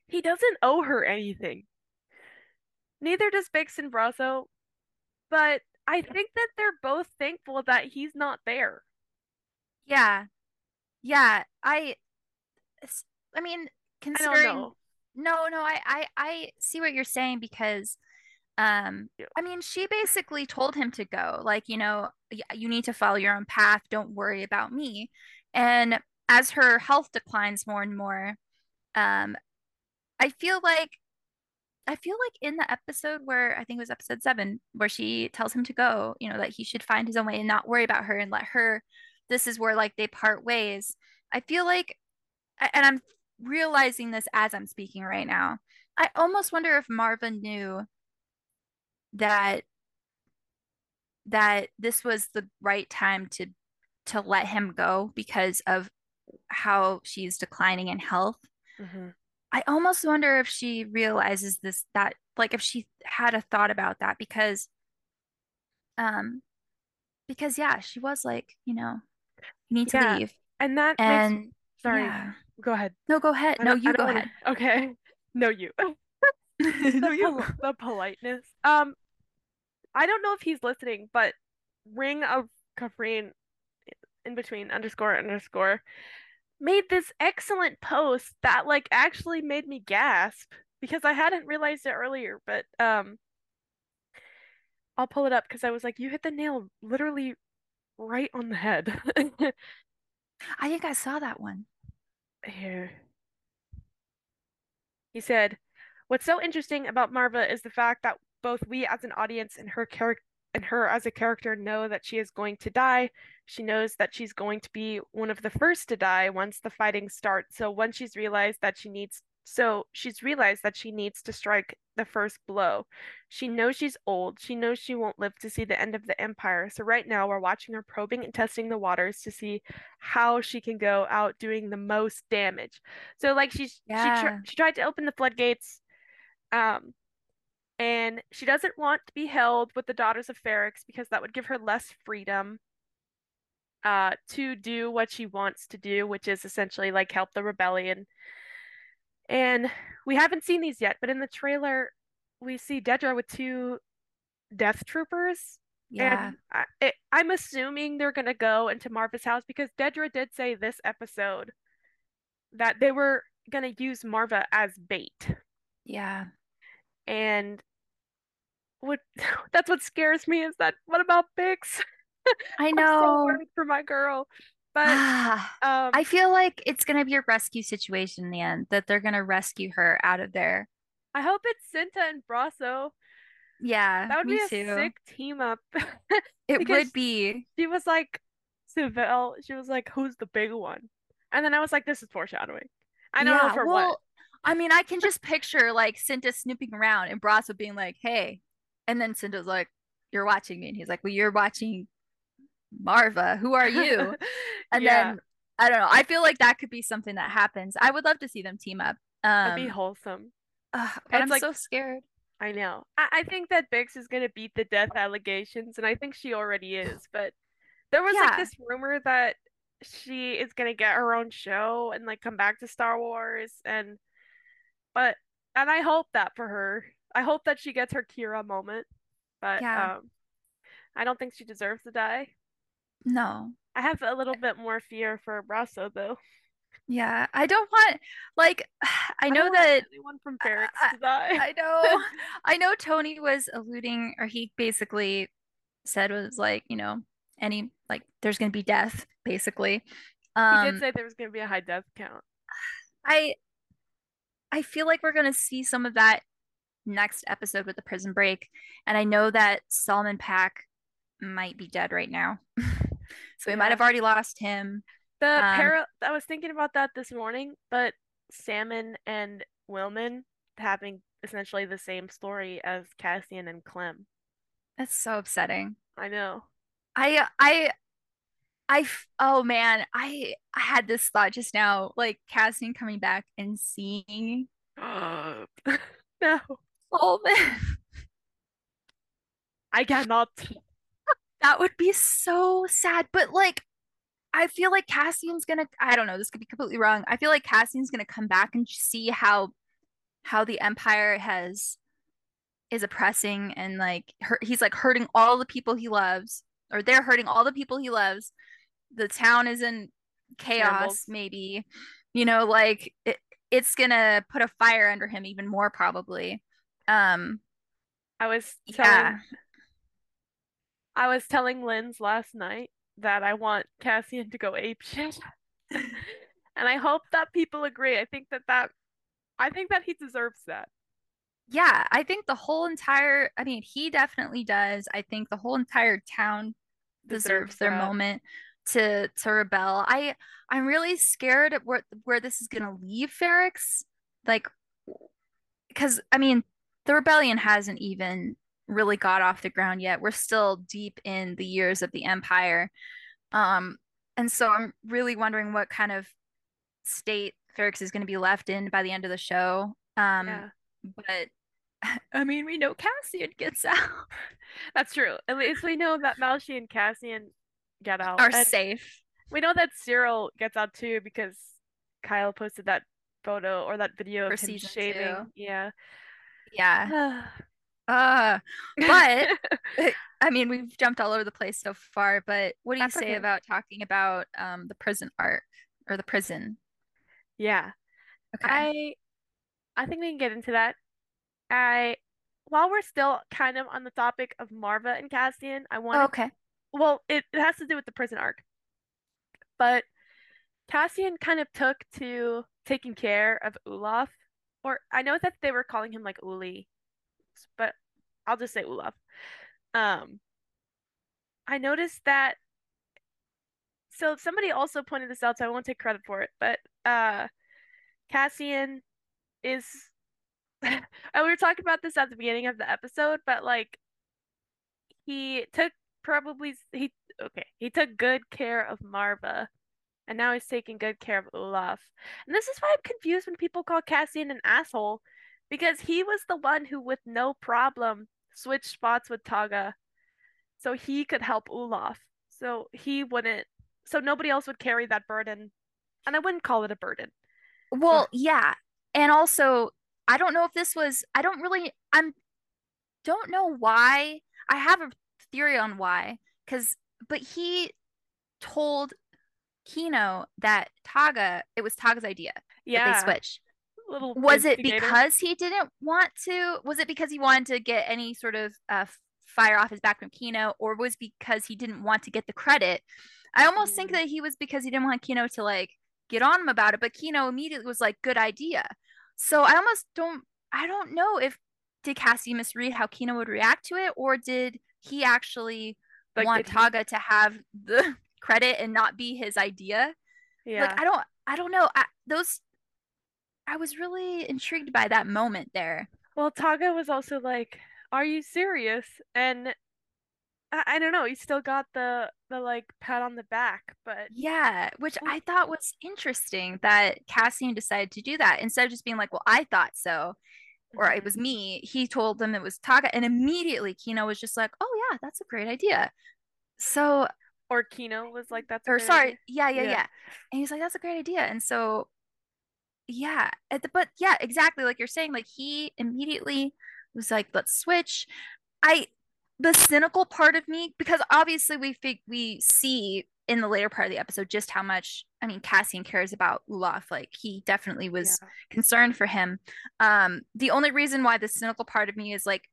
he doesn't owe her anything. Neither does Bix and Brasso, but I think that they're both thankful that he's not there. Yeah. Yeah. I mean, I don't considering know. No, no, I I I see what you're saying because um Yeah. I mean, she basically told him to go. Like, you know, you need to follow your own path. Don't worry about me. And as her health declines more and more, um I feel like I feel like in the episode where I think it was episode seven, where she tells him to go, you know, that he should find his own way and not worry about her and let her, this is where like they part ways. I feel like, and I'm realizing this as I'm speaking right now. I almost wonder if Marva knew that that this was the right time to to let him go because of how she's declining in health. Mhm. I almost wonder if she realizes this that like if she had a thought about that because um because yeah, she was like, you know, you need to Yeah, leave. and that makes And sorry, yeah. go ahead. No, go ahead. No, you go wanna, ahead. [LAUGHS] okay. No, you. [LAUGHS] [LAUGHS] No, the you. the politeness. Um, I don't know if he's listening, but Ring of Kafrene in between underscore underscore made this excellent post that like actually made me gasp because I hadn't realized it earlier, but um I'll pull it up because I was like, you hit the nail literally right on the head. I think I saw that one. Here. He said, What's so interesting about Marva is the fact that both we as an audience and her character and her as a character know that she is going to die. She knows that she's going to be one of the first to die once the fighting starts. So once she's realized that she needs so she's realized that she needs to strike the first blow. She knows she's old. She knows she won't live to see the end of the empire. So right now we're watching her probing and testing the waters to see how she can go out doing the most damage. So like she's Yeah. she tr- she tried to open the floodgates um and she doesn't want to be held with the daughters of Ferrix because that would give her less freedom uh to do what she wants to do, which is essentially like help the rebellion. And we haven't seen these yet, but in the trailer we see Dedra with two death troopers. Yeah. And I, I'm assuming they're gonna go into Marva's house because Dedra did say this episode that they were gonna use Marva as bait. Yeah. And what [LAUGHS] that's what scares me is that what about Bix? I [LAUGHS] I'm so know. worried for my girl. But Ah, um I feel like it's gonna be a rescue situation in the end, that they're gonna rescue her out of there. I hope it's Cinta and Brasso. Yeah, That would be a too. sick team up. [LAUGHS] It would be. she was like Seville, she was like, Who's the big one? And then I was like, This is foreshadowing. I don't know for well, what. I mean, I can just picture like Cinta snooping around and Brasso being like, "Hey," and then Cinta's like, "You're watching me," and he's like, "Well, you're watching Marva. Who are you?" [LAUGHS] And Yeah, then I don't know. I feel like that could be something that happens. I would love to see them team up. that'd be Um, wholesome. but It's I'm like so scared. I know. I, I think that Bix is gonna beat the death allegations, and I think she already is. But there was like this rumor that she is gonna get her own show and like come back to Star Wars, and but and I hope that for her. I hope that she gets her Kira moment, but yeah, um, I don't think she deserves to die. No. I have a little bit more fear for Brasso though. Yeah, I don't want like [SIGHS] I I know want that anyone from I, I. I know [LAUGHS] I know Tony was alluding or he basically said was like, you know, any like there's gonna be death, basically. He did Um say there was gonna be a high death count. [SIGHS] I I feel like we're gonna see some of that next episode with the prison break. And I know that Salman Paak might be dead right now. [LAUGHS] So we might have already lost him. The Um para I was thinking about that this morning, but Salman and Wilman having essentially the same story as Cassian and Clem. that's so upsetting. I know. I I I oh man, I I had this thought just now, like Cassian coming back and seeing [GASPS] No, Salman. [LAUGHS] I cannot. That would be so sad. But like I feel like Cassian's gonna I don't know, this could be completely wrong. I feel like Cassian's gonna come back and see how how the Empire has is oppressing and like hurt, he's like hurting all the people he loves, or they're hurting all the people he loves. The town is in chaos, Shambles. maybe. You know, like it, it's gonna put a fire under him even more probably. Um, I was telling yeah, I was telling Linz last night that I want Cassian to go apeshit. [LAUGHS] And I hope that people agree. I think that that I think that he deserves that. yeah. I think the whole entire, I mean, he definitely does. I think the whole entire town deserves Deserves their that. moment to to rebel. I I'm really scared of where where this is gonna leave Ferrix. Like, because I mean, the rebellion hasn't even really got off the ground yet. We're still deep in the years of the Empire. Um, and so I'm really wondering what kind of state Ferrix is going to be left in by the end of the show. Um, Yeah, but [LAUGHS] I mean, we know Cassian gets out, [LAUGHS] that's true. At least we know that Melshi and Cassian get out. are And safe we know that Syril gets out too because Kyle posted that photo or that video for of him shaving. two. Yeah. Yeah. [SIGHS] Uh, [LAUGHS] but I mean, we've jumped all over the place so far, but what do you That's say okay. about talking about um the prison arc or the prison? Yeah. Okay. I I think we can get into that. I while we're still kind of on the topic of Marva and Cassian, I Oh, okay. well, it, it has to do with the prison arc. But Cassian kind of took to taking care of Olaf. Or I know that they were calling him like Uli, but I'll just say Olaf. Um, I noticed that so somebody also pointed this out, so I won't take credit for it, but uh Cassian is [LAUGHS] and we were talking about this at the beginning of the episode, but like he took probably he okay, he took good care of Marva, and now he's taking good care of Olaf. And this is why I'm confused when people call Cassian an asshole because he was the one who with no problem switched spots with Taka so he could help Olaf. So he wouldn't so nobody else would carry that burden. And I wouldn't call it a burden. Well, yeah. And also, I don't know if this was I don't really I'm don't know why. I have a theory on why cuz but he told Kino that Taka it was Taka's idea Yeah. that they switched. Little Was it because he didn't want to? Was it because he wanted to get any sort of uh, fire off his back from Kino, or was because he didn't want to get the credit? I almost think Mm. that he was because he didn't want Kino to like get on him about it, but Kino immediately was like, "Good idea." So I almost don't. I don't know if did Cassie misread how Kino would react to it, or did he actually Like, want did he- to have the [LAUGHS] credit and not be his idea? Yeah. Like I don't. I don't know. I, those. I was really intrigued by that moment there. Well, Taka was also like, "Are you serious?" And I, I don't know. He still got the the like pat on the back, but Yeah, which I thought was interesting that Cassian decided to do that instead of just being like, "Well, I thought so," or "It Mhm. was me." He told them it was Taka, and immediately Kino was just like, "Oh yeah, that's a great idea." So, or Kino was like, "That's a or great sorry, idea." yeah, yeah, Yeah. yeah, and he's like, "That's a great idea," and so, yeah, at the, but yeah, exactly like you're saying, like he immediately was like, "Let's switch." I the cynical part of me because obviously we fig- we see in the later part of the episode just how much I mean Cassian cares about Olaf like he definitely was Yeah. concerned for him um the only reason why the cynical part of me is like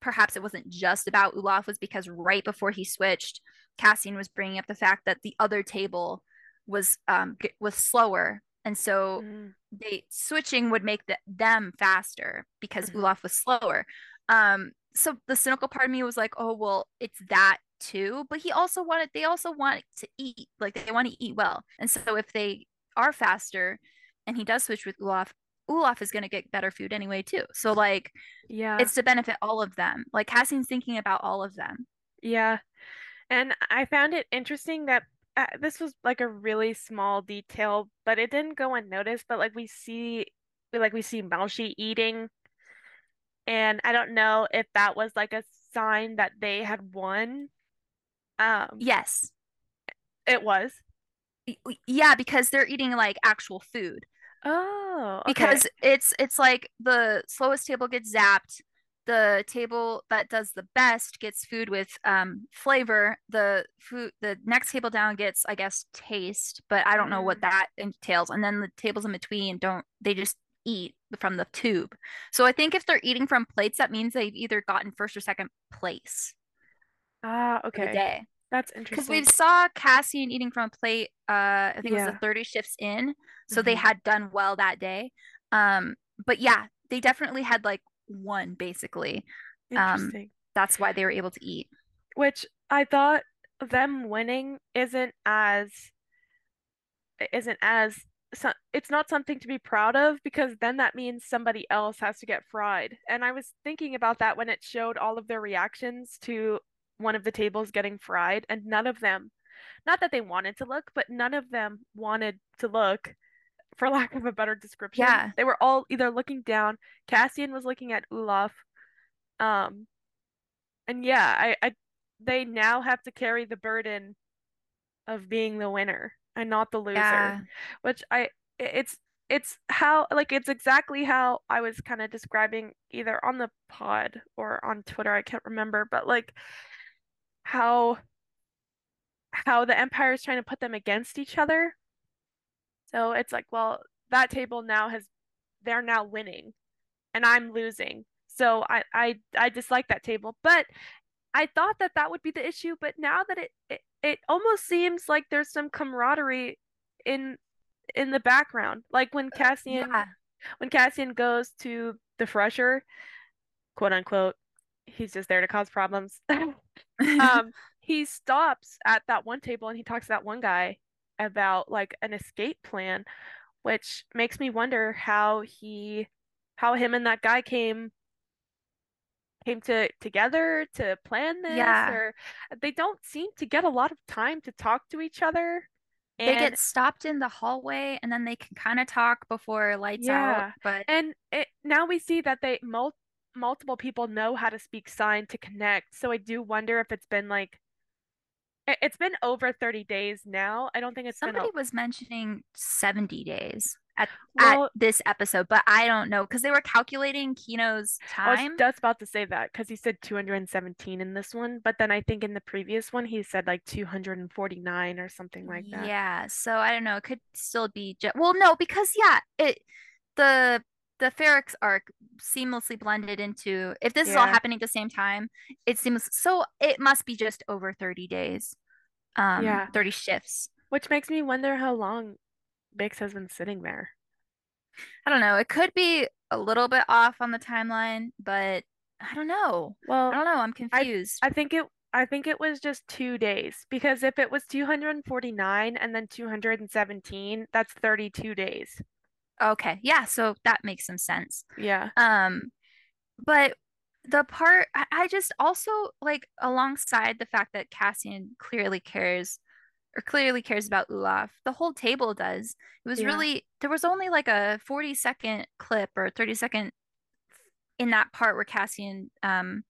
perhaps it wasn't just about Olaf was because right before he switched Cassian was bringing up the fact that the other table was um was slower and so Mhm. They switching would make the, them faster because Mhm. Olaf was slower. Um, so the cynical part of me was like, oh well, it's that too. But he also wanted they also want to eat, like they want to eat well. And so if they are faster and he does switch with Olaf, Olaf is gonna get better food anyway too. So like Yeah. it's to benefit all of them. Like Cassian's thinking about all of them. Yeah. And I found it interesting that uh, this was like a really small detail, but it didn't go unnoticed. But like we see, like we see Melshi eating, and I don't know if that was like a sign that they had won. Um, Yes. it was. Yeah, because they're eating like actual food. Oh, okay. because it's it's like the slowest table gets zapped the table that does the best gets food with um flavor the food the next table down gets i guess taste but i don't know what Mm. that entails and then the tables in between don't they just eat from the tube so i think if they're eating from plates that means they've either gotten first or second place Ah, the okay. day That's interesting. because we saw Cassian eating from a plate. Uh, I think it was the 30 shifts in, so they Mhm. had done well that day. Um, but yeah, they definitely had like one basically. um, Interesting. That's why they were able to eat. Which I thought them winning isn't as isn't as so, it's not something to be proud of because then that means somebody else has to get fried. And I was thinking about that when it showed all of their reactions to one of the tables getting fried, and none of them, not that they wanted to look, but none of them wanted to look, for lack of a better description. Yeah. They were all either looking down. Cassian was looking at Olaf. Um, and yeah, I, I they now have to carry the burden of being the winner and not the loser Yeah. which I i- it's it's how like it's exactly how I was kind of describing either on the pod or on Twitter, I can't remember, but like how how the Empire is trying to put them against each other. So it's like, well, that table now has they're now winning and I'm losing. So I I I dislike that table, but I thought that that would be the issue, but now that it it, it almost seems like there's some camaraderie in in the background. Like when Cassian Yeah. when Cassian goes to the fresher, quote unquote, he's just there to cause problems. [LAUGHS] [LAUGHS] Um, he stops at that one table and he talks to that one guy about like an escape plan, which makes me wonder how he how him and that guy came came to together to plan this Yeah. or they don't seem to get a lot of time to talk to each other. They get stopped in the hallway and then they can kind of talk before lights out, yeah. but And it, now we see that they mul multiple people know how to speak sign to connect. So I do wonder if it's been like it's been over 30 days now. I don't think it's been somebody a, was mentioning 70 days at well, at this episode, but I don't know because they were calculating Kino's time. I was just about to say that because he said 217 in this one, but then I think in the previous one he said like 249 or something like that. Yeah, so I don't know. It could still be well, no, because yeah, it the the Ferrix arc seamlessly blended into if this is all happening at the same time, it seems so it must be just over 30 days. Um, Yeah. 30 shifts. Which makes me wonder how long Bix has been sitting there. I don't know. It could be a little bit off on the timeline, but I don't know. Well, I don't know. I'm confused. I think it I think it was just two days because if it was 249 and then 217, that's 32 days. Okay. Yeah, so that makes some sense. Yeah. Um, but the part I, just also like alongside the fact that Cassian clearly cares or clearly cares about Olaf, the whole table does. It was Yeah. really there was only like a 40 second clip or 30 second in that part where Cassian um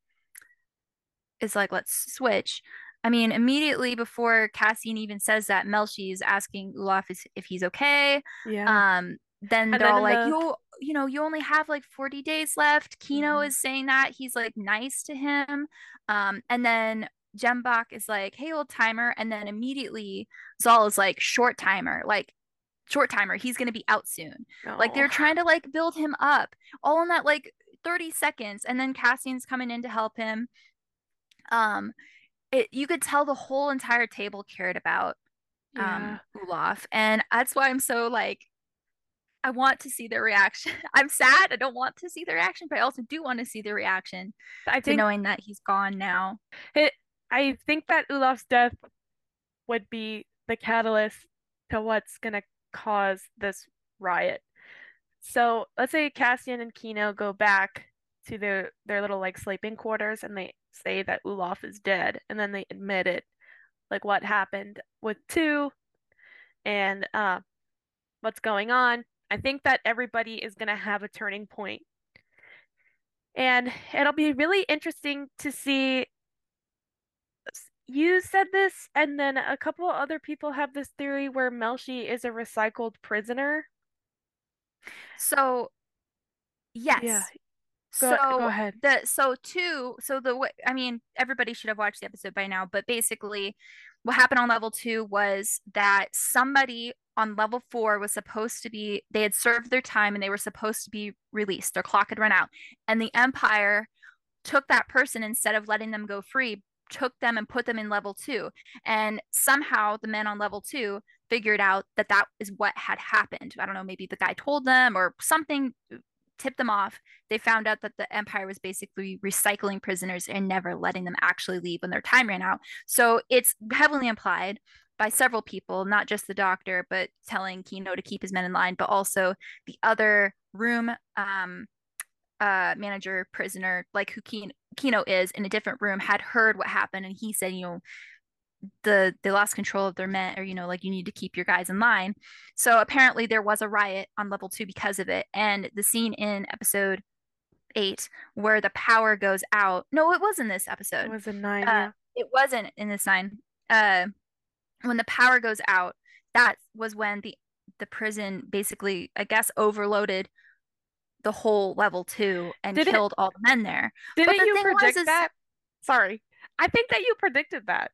is like, let's switch. I mean, immediately before Cassian even says that, Melshi is asking Olaf if he's okay. Yeah. Um, then And they're then all like, the- you, you know, you only have like 40 days left. Kino Mhm. is saying that he's like nice to him. Um, and then Jemboc is like, hey, old timer. And then immediately Zal is like, short timer, like short timer. He's gonna be out soon. Like they're Oh. trying to like build him up all in that like 30 seconds. And then Cassian's coming in to help him. Um, it you could tell the whole entire table cared about Yeah. um Olaf. And that's why I'm so like I want to see their reaction. [LAUGHS] I'm sad. I don't want to see their reaction, but I also do want to see the reaction I to think knowing that he's gone now. it I think that Olaf's death would be the catalyst to what's gonna cause this riot. So let's say Cassian and Kino go back to their their little like sleeping quarters and they say that Olaf is dead and then they admit it like what happened with two and uh what's going on. I think that everybody is gonna have a turning point. And it'll be really interesting to see you said this, and then a couple other people have this theory where Melshi is a recycled prisoner. So yes. Yeah, So go, go ahead. the so two so the way I mean everybody should have watched the episode by now, but basically what happened on level two was that somebody on level four was supposed to be they had served their time and they were supposed to be released. Their clock had run out. And the Empire took that person instead of letting them go free, took them and put them in level two. And somehow the men on level two figured out that that is what had happened. I don't know, maybe the guy told them or something tipped them off. They found out that the Empire was basically recycling prisoners and never letting them actually leave when their time ran out. So it's heavily implied by several people, not just the doctor, but telling Kino to keep his men in line, but also the other room um, uh, manager prisoner, like who Kino, Kino is in a different room, had heard what happened, and he said, you know, the they lost control of their men, or you know, like you need to keep your guys in line. So apparently there was a riot on level two because of it, and the scene in episode eight where the power goes out. No, it was in this episode It was a nine. uh, yeah. it wasn't in the sign. Uh, when the power goes out, that was when the the prison basically, I guess, overloaded the whole level two and Did it- killed all the men there. Didn't the you was predict is- that? Sorry. I think that you predicted that.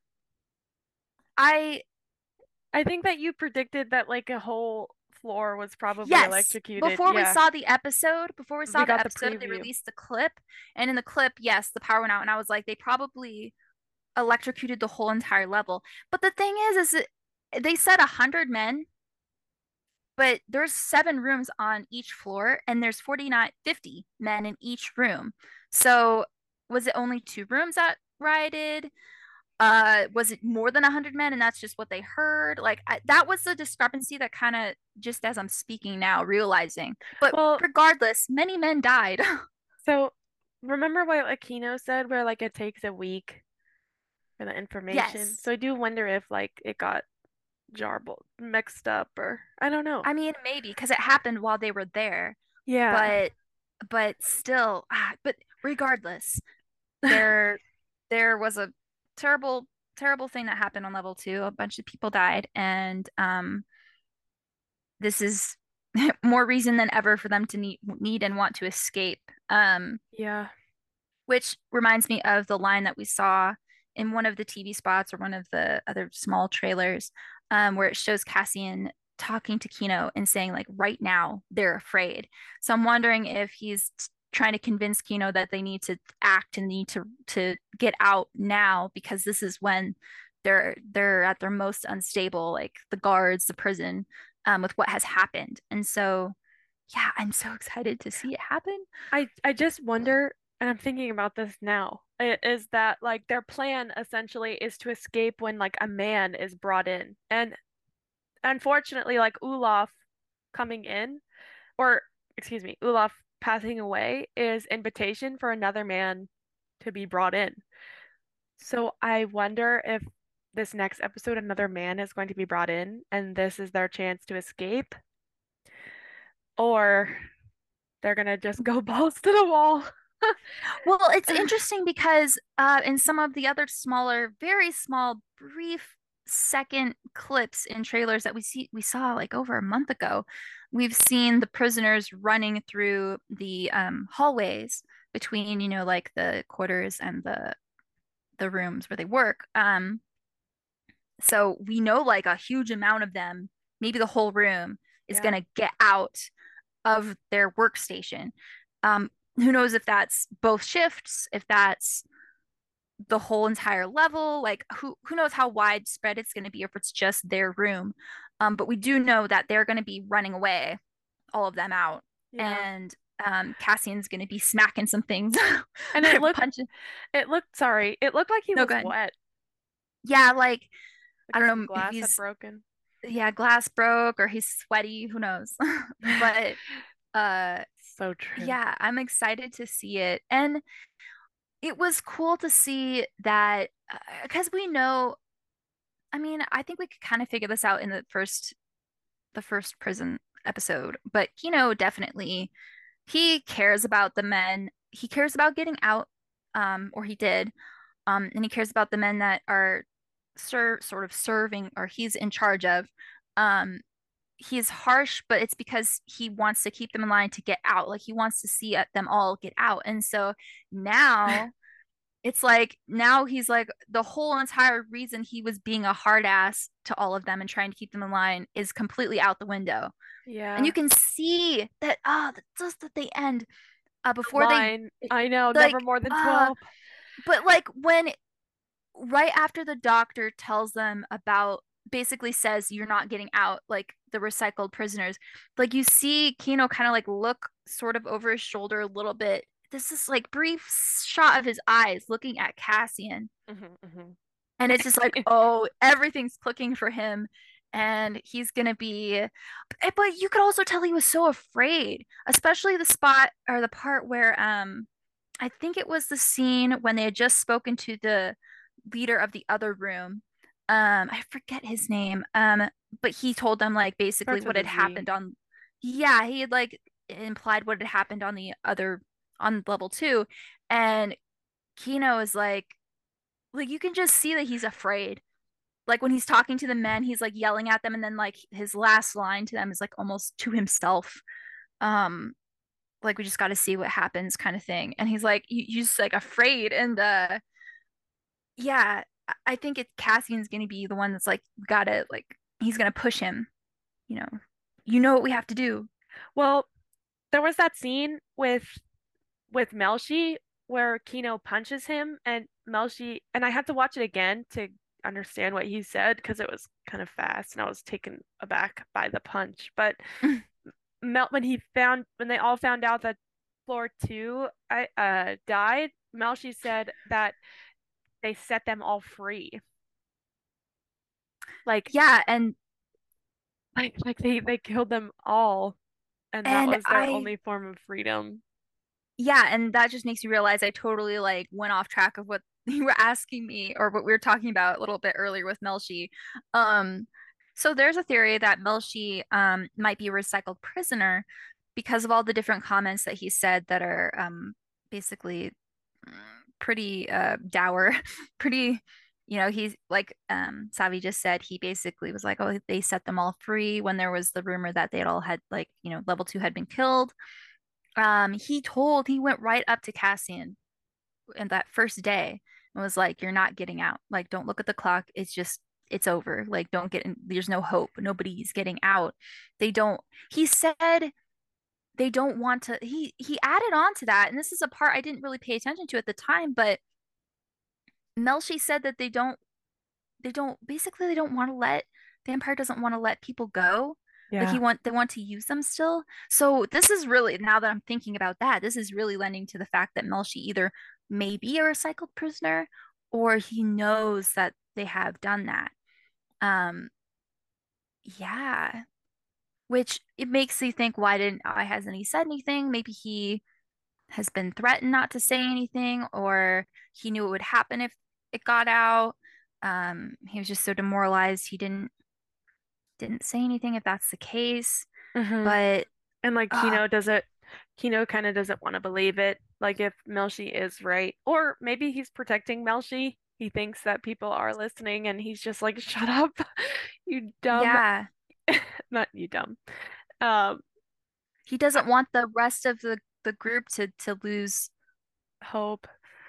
I I think that you predicted that like a whole floor was probably yes, electrocuted. before we saw the episode, before we saw the got the episode, they released the clip, and in the clip, yes, the power went out, and I was like, they probably electrocuted the whole entire level. But the thing is, is it, they said a hundred men, but there's seven rooms on each floor, and there's 49, 50 men in each room. So was it only two rooms that rioted? Uh was it more than 100 men and that's just what they heard like I, that was the discrepancy that kind of just as i'm speaking now realizing but Well, regardless many men died [LAUGHS] so remember what Aquino said, where like it takes a week for the information. yes So I do wonder if like it got jarbled, mixed up, or I don't know. i mean maybe because it happened while they were there Yeah. but but still ah, but regardless [LAUGHS] there there was a terrible terrible thing that happened on level two a bunch of people died and um this is [LAUGHS] more reason than ever for them to need need and want to escape um Yeah. which reminds me of the line that we saw in one of the TV spots or one of the other small trailers um, where it shows Cassian talking to Kino and saying like right now they're afraid. So I'm wondering if he's trying to convince Kino that they need to act and need to to get out now because this is when they're they're at their most unstable, like the guards, the prison, um, with what has happened. And so yeah, I'm so excited to see it happen. I I just wonder, and I'm thinking about this now, is that like their plan essentially is to escape when like a man is brought in. And unfortunately, like Olaf coming in, or excuse me, Olaf passing away is invitation for another man to be brought in. So I wonder if this next episode another man is going to be brought in and this is their chance to escape, or they're gonna just go [LAUGHS] balls to the wall. Well, it's [LAUGHS] interesting because uh, in some of the other smaller, very small, brief second clips in trailers that we see we saw like over a month ago, we've seen the prisoners running through the um, hallways between, you know, like the quarters and the the rooms where they work. Um, so we know like a huge amount of them, maybe the whole room, is Yeah. gonna get out of their workstation. Um, who knows if that's both shifts, if that's the whole entire level, like who who knows how widespread it's going to be if it's just their room. Um, but we do know that they're going to be running away, all of them out, Yeah. and um, Cassian's going to be smacking some things, [LAUGHS] And it looked punching. it looked sorry. It looked like he No, was wet. Yeah, like I don't know glass he's broken. yeah, glass broke or he's sweaty, who knows? [LAUGHS] But [LAUGHS] uh so true. yeah, I'm excited to see it. And it was cool to see that because we know, I mean, I think we could kind of figure this out in the first the first prison episode, but you know definitely he cares about the men. He cares about getting out, um, or he did. Um, and he cares about the men that are ser sort of serving or he's in charge of. Um, he's harsh, but it's because he wants to keep them in line to get out. Like he wants to see uh, them all get out. And so now [LAUGHS] it's like now he's like the whole entire reason he was being a hard ass to all of them and trying to keep them in line is completely out the window. Yeah. And you can see that ah, oh, just at the end, uh, before Line. they I know, like, never more than uh, 12. but like when right after the doctor tells them about basically says you're not getting out like the recycled prisoners. Like you see Kino kind of like look sort of over his shoulder a little bit. This is like brief shot of his eyes looking at Cassian. Mhm, mhm. and it's just like [LAUGHS] oh everything's clicking for him and he's gonna be eh, but you could also tell he was so afraid especially the spot or the part where um i think it was the scene when they had just spoken to the leader of the other room um i forget his name um but he told them like basically Starts what had happened on yeah he had like implied what had happened on the other on level two and kino is like like you can just see that he's afraid. Like when he's talking to the men he's like yelling at them and then like his last line to them is like almost to himself um like we just got to see what happens kind of thing and he's like just like afraid and uh yeah I- think it cassian's gonna be the one that's like gotta like he's gonna push him you know. You know what we have to do. Well, there was that scene with with Melshi where Kino punches him and Melshi and I had to watch it again to understand what he said because it was kind of fast and I was taken aback by the punch. But Mel when he found when they all found out that floor two I uh died, Melshi said that they set them all free. Like Yeah, and like like they they killed them all and that and was their I only form of freedom. yeah, and that just makes me realize I totally like went off track of what [LAUGHS] you were asking me or what we were talking about a little bit earlier with Melshi. Um, so there's a theory that Melshi um might be a recycled prisoner because of all the different comments that he said that are um basically pretty uh dour, [LAUGHS] pretty you know, he's like um Savi just said, he basically was like, oh, they set them all free when there was the rumor that they all had like, you know, level two had been killed. Um, he told he went right up to Cassian in that first day and was like, You're not getting out. Like, don't look at the clock. It's just it's over. Like, don't get in, there's no hope. Nobody's getting out. They don't, he said they don't want to he he added on to that, and this is a part I didn't really pay attention to at the time, but Melshi said that they don't they don't basically they don't want to let the Empire doesn't want to let people go. Like he want they want to use them still. So this is really now that I'm thinking about that, this is really lending to the fact that Melshi either may be a recycled prisoner or he knows that they have done that. Um, yeah, which it makes you think, why didn't i hasn't he said anything? Maybe he has been threatened not to say anything, or he knew it would happen if it got out. Um, he was just so demoralized he didn't didn't say anything if that's the case. hmm But And like uh, Kino doesn't Kino kind of doesn't want to believe it. Like if Melshi is right, or maybe he's protecting Melshi. He thinks that people are listening and he's just like, shut up, [LAUGHS] you dumb, yeah, [LAUGHS] [LAUGHS] not you dumb. Um, he doesn't want the rest of the the group to to lose hope.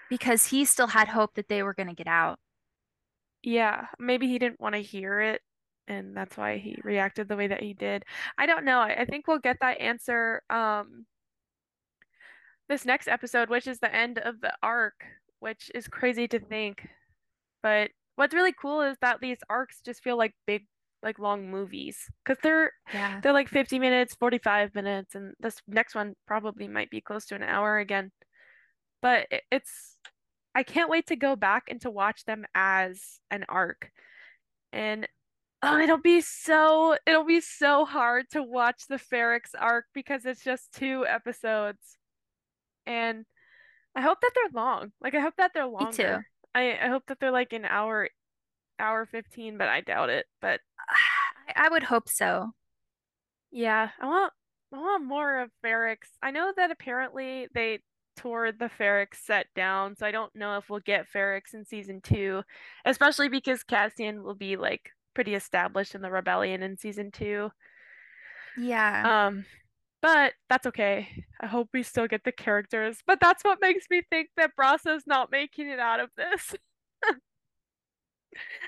because he still had hope that they were going to get out. Yeah, maybe he didn't want to hear it, and that's why he reacted the way that he did. I don't know. I, I think we'll get that answer um this next episode, which is the end of the arc, which is crazy to think. But what's really cool is that these arcs just feel like big, like long movies, because they're Yeah. they're like 50 minutes, 45 minutes, and this next one probably might be close to an hour again. But it's I can't wait to go back and to watch them as an arc. And oh, it'll be so it'll be so hard to watch the Ferrix arc because it's just two episodes. And I hope that they're long. Like I hope that they're Me too. longer. I, I hope that they're like an hour, hour 15, but I doubt it. But [SIGHS] I, I would hope so. yeah, I want I want more of Ferrix. I know that apparently they tore the Ferrix set down, so I don't know if we'll get Ferrix in season two, especially because Cassian will be like pretty established in the rebellion in season two. Yeah. Um, but that's okay. I hope we still get the characters. But that's what makes me think that Brasso's not making it out of this. [LAUGHS]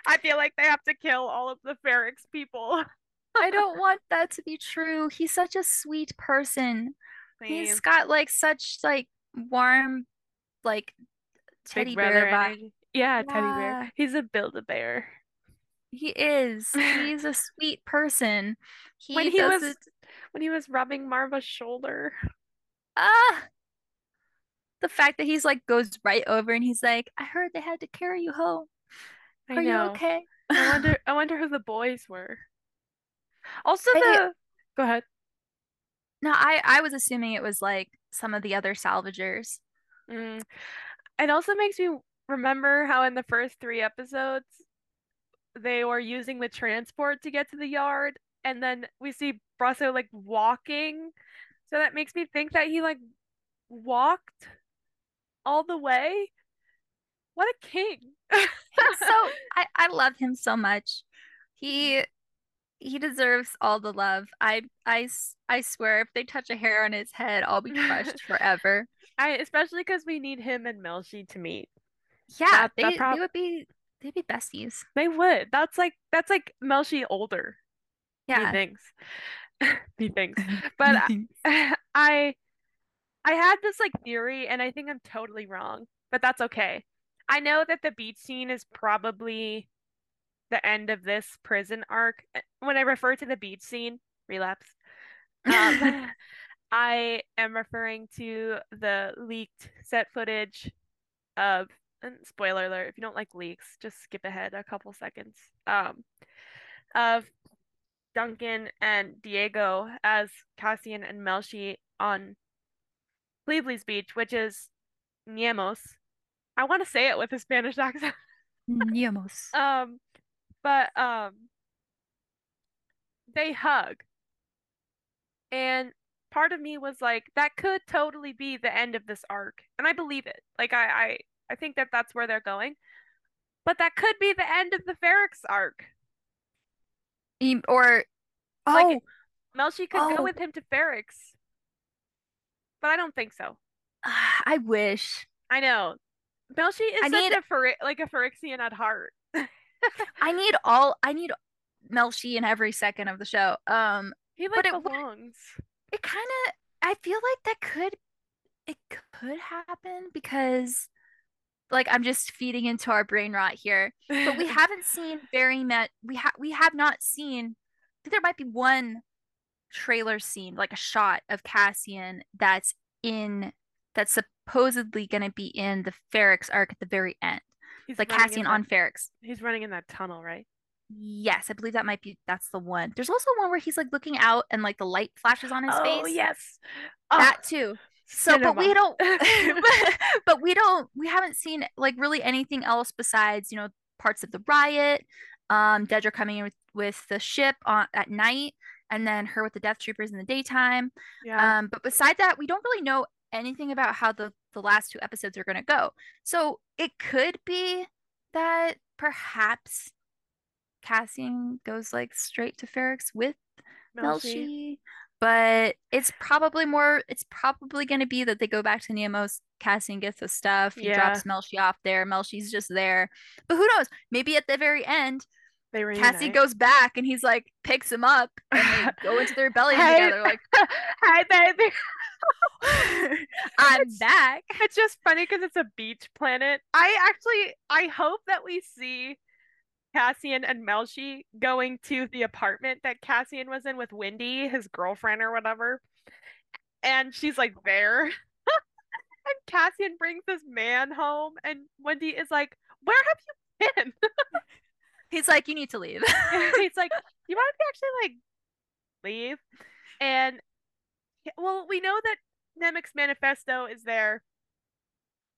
I feel like they have to kill all of the Ferrix people. I [LAUGHS] don't want that to be true. He's such a sweet person. He's got like such like warm like teddy bear vibe. energy. Yeah, teddy bear. He's a Build-A-Bear. he is. [LAUGHS] He's a sweet person. When He he was doesn't when he was rubbing Marva's shoulder. ah the fact that he's like goes right over and he's like, I heard they had to carry you home. I Are you okay? I wonder I wonder who the boys were. Also I the go ahead. no, I I was assuming it was like some of the other salvagers. Mm. It also makes me remember how in the first three episodes they were using the transport to get to the yard, and then we see Brasso like walking. So that makes me think that he like walked all the way. What a king. So [LAUGHS] I I love him so much. He he deserves all the love. I I I swear if they touch a hair on his head, I'll be crushed [LAUGHS] forever. I especially because we need him and Melshi to meet. Yeah, That that they they prob would be they'd be besties. they would. That's like that's like Melshi older, Yeah. methinks. Methinks. [LAUGHS] But I, I I had this like theory, and I think I'm totally wrong, but that's okay. I know that the beach scene is probably the end of this prison arc. Uh, When I refer to the beach scene, relapse, um, [LAUGHS] I am referring to the leaked set footage of and spoiler alert, if you don't like leaks, just skip ahead a couple seconds. Um, of Duncan and Diego as Cassian and Melshi on Cleveland's Beach, which is Niamos. I want to say it with a Spanish accent. Niemos. [LAUGHS] um, but um, they hug, and part of me was like, that could totally be the end of this arc, and I believe it. Like I, I, I think that that's where they're going, but that could be the end of the Ferrix arc. He- or oh, Like, Melshi could go Oh. with him to Ferrix, but I don't think so. [SIGHS] I wish. I know. Melshi is I such need- a like a Ferrixian at heart. [LAUGHS] I need all. I need Melshi in every second of the show. Um, He But like it belongs. it kind of. I feel like that could. It could happen because, like, I'm just feeding into our brain rot here. but we [LAUGHS] haven't seen very met we have we have not seen I think there might be one trailer scene like a shot of Cassian that's in that's supposedly going to be in the Ferrix arc at the very end. He's like Cassian that- on Ferrix. He's running in that tunnel, right? yes I believe that might be that's the one. There's also one where he's like looking out and like the light flashes on his oh face. yes. that too. So but we don't [LAUGHS] [LAUGHS] but, but we don't we haven't seen like really anything else besides you know parts of the riot um Dedra coming in with, with the ship on at night and then her with the death troopers in the daytime. Yeah. um but beside that we don't really know anything about how the the last two episodes are going to go so it could be that perhaps Cassian goes like straight to Ferrix with Melshi. Melshi. But it's probably more, it's probably going to be that they go back to Niamos. Cassian gets the stuff. He Yeah. drops Melshi off there. Melshi's just there. But who knows? Maybe at the very end, They Cassie goes back and he's like, picks him up and they go into their [LAUGHS] belly Hey. together. Like, [LAUGHS] Hi, baby. [LAUGHS] I'm It's- back. It's just funny because it's a beach planet. I actually, I hope that we see Cassian and Melshi going to the apartment that Cassian was in with Wendy, his girlfriend or whatever. And she's like there. [LAUGHS] and Cassian brings this man home, and Wendy is like, Where have you been? [LAUGHS] He's like, you need to leave. He's like, You want to actually like leave? And well, we know that Nemik's manifesto is there.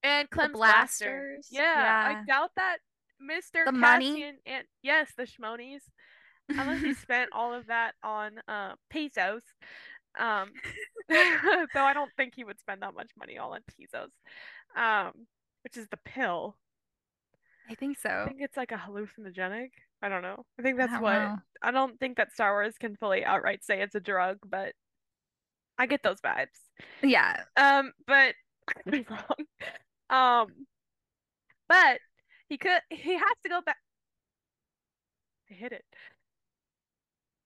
And The Clem's blaster. blasters. Yeah, I doubt that Mr. The money. Cassian and yes, the schmonies. Unless [LAUGHS] he spent all of that on uh pesos. Um [LAUGHS] [LAUGHS] though I don't think he would spend that much money all on pesos. Um which is the pill. I think so. I think it's like a hallucinogenic. I don't know. I think that's don't what know. I don't think that Star Wars can fully outright say it's a drug, but I get those vibes. Yeah. Um, but [LAUGHS] I could be wrong. Um, but he could he has to go back. I hit it.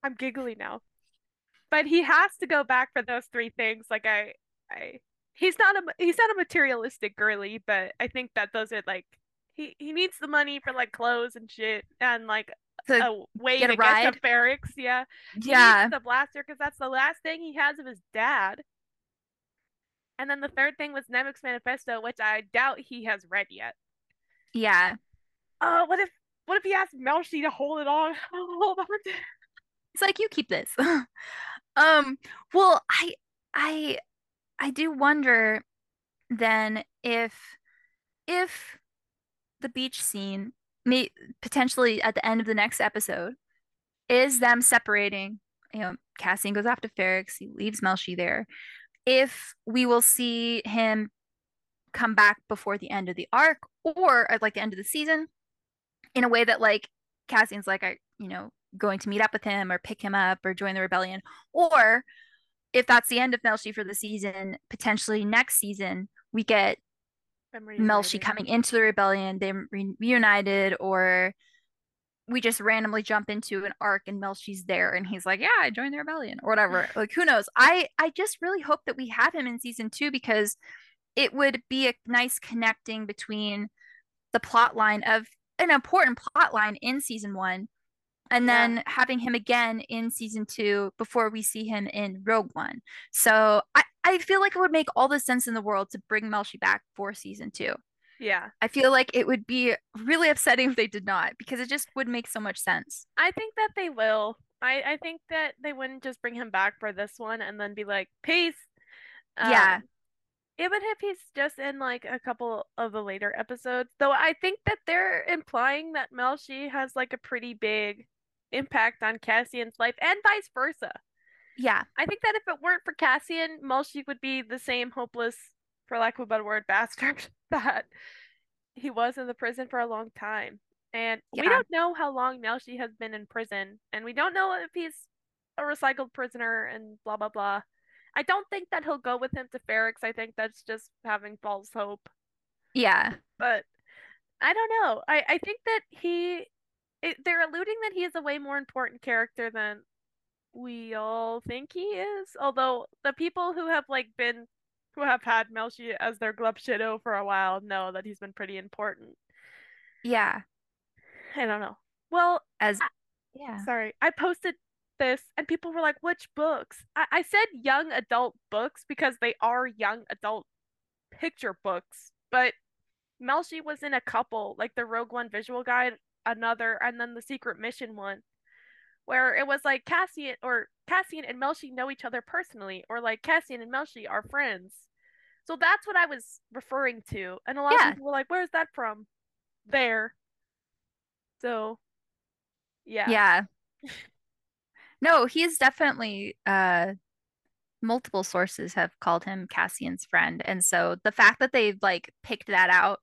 I'm giggly now. But he has to go back for those three things. Like I I he's not a he's not a materialistic girly, but I think that those are like he he needs the money for like clothes and shit and like To a way get a to get ride? to Ferrix, yeah. Yeah. the blaster because that's the last thing he has of his dad. And then the third thing was Nemik's manifesto, which I doubt he has read yet. Yeah. Oh, what if what if he asked Melshi to hold it on? [LAUGHS] hold on. It's like you keep this. [LAUGHS] um, well, I I I do wonder then if if the beach scene potentially at the end of the next episode is them separating, you know, Cassian goes off to Ferrix, he leaves Melshi there. If we will see him come back before the end of the arc or at like the end of the season in a way that like Cassian's like I, you know, going to meet up with him or pick him up or join the rebellion. Or if that's the end of Melshi for the season, potentially next season we get Melshi coming into the rebellion, they re- reunited, or we just randomly jump into an arc and Melshi's there and he's like, Yeah, I joined the rebellion or whatever. Like who knows? I I just really hope that we have him in season two because it would be a nice connecting between the plot line of an important plot line in season one and Yeah. then having him again in season two before we see him in Rogue One. So I, I feel like it would make all the sense in the world to bring Melshi back for season two. Yeah. I feel like it would be really upsetting if they did not because it just would make so much sense. I think that they will. I I think that they wouldn't just bring him back for this one and then be like, peace. Yeah. Um, even if he's just in like a couple of the later episodes, though I think that they're implying that Melshi has like a pretty big impact on Cassian's life and vice versa. Yeah. I think that if it weren't for Cassian, Melshi would be the same hopeless, for lack of a better word, [LAUGHS] bastard that he was in the prison for a long time. And we don't know how long Melshi has been in prison, and we don't know if he's a recycled prisoner and blah blah blah. I don't think that he'll go with him to Ferrix. I think that's just having false hope. Yeah. But I don't know. I I think that he it, they're alluding that he is a way more important character than we all think he is. Although the people who have like been who have had Melshi as their Glup Shitto for a while know that he's been pretty important. Yeah. I don't know. Well, As I- yeah. sorry, I posted this and people were like, which books? I, I said young adult books because they are young adult picture books, but Melshi was in a couple, like the Rogue One visual guide, another, and then the Secret Mission one, where it was like Cassian or Cassian and Melshi know each other personally, or like Cassian and Melshi are friends. So that's what I was referring to. And a lot Yeah. of people were like, where's that from? There. So, yeah. Yeah. No, he's definitely uh multiple sources have called him Cassian's friend. And so the fact that they've like picked that out,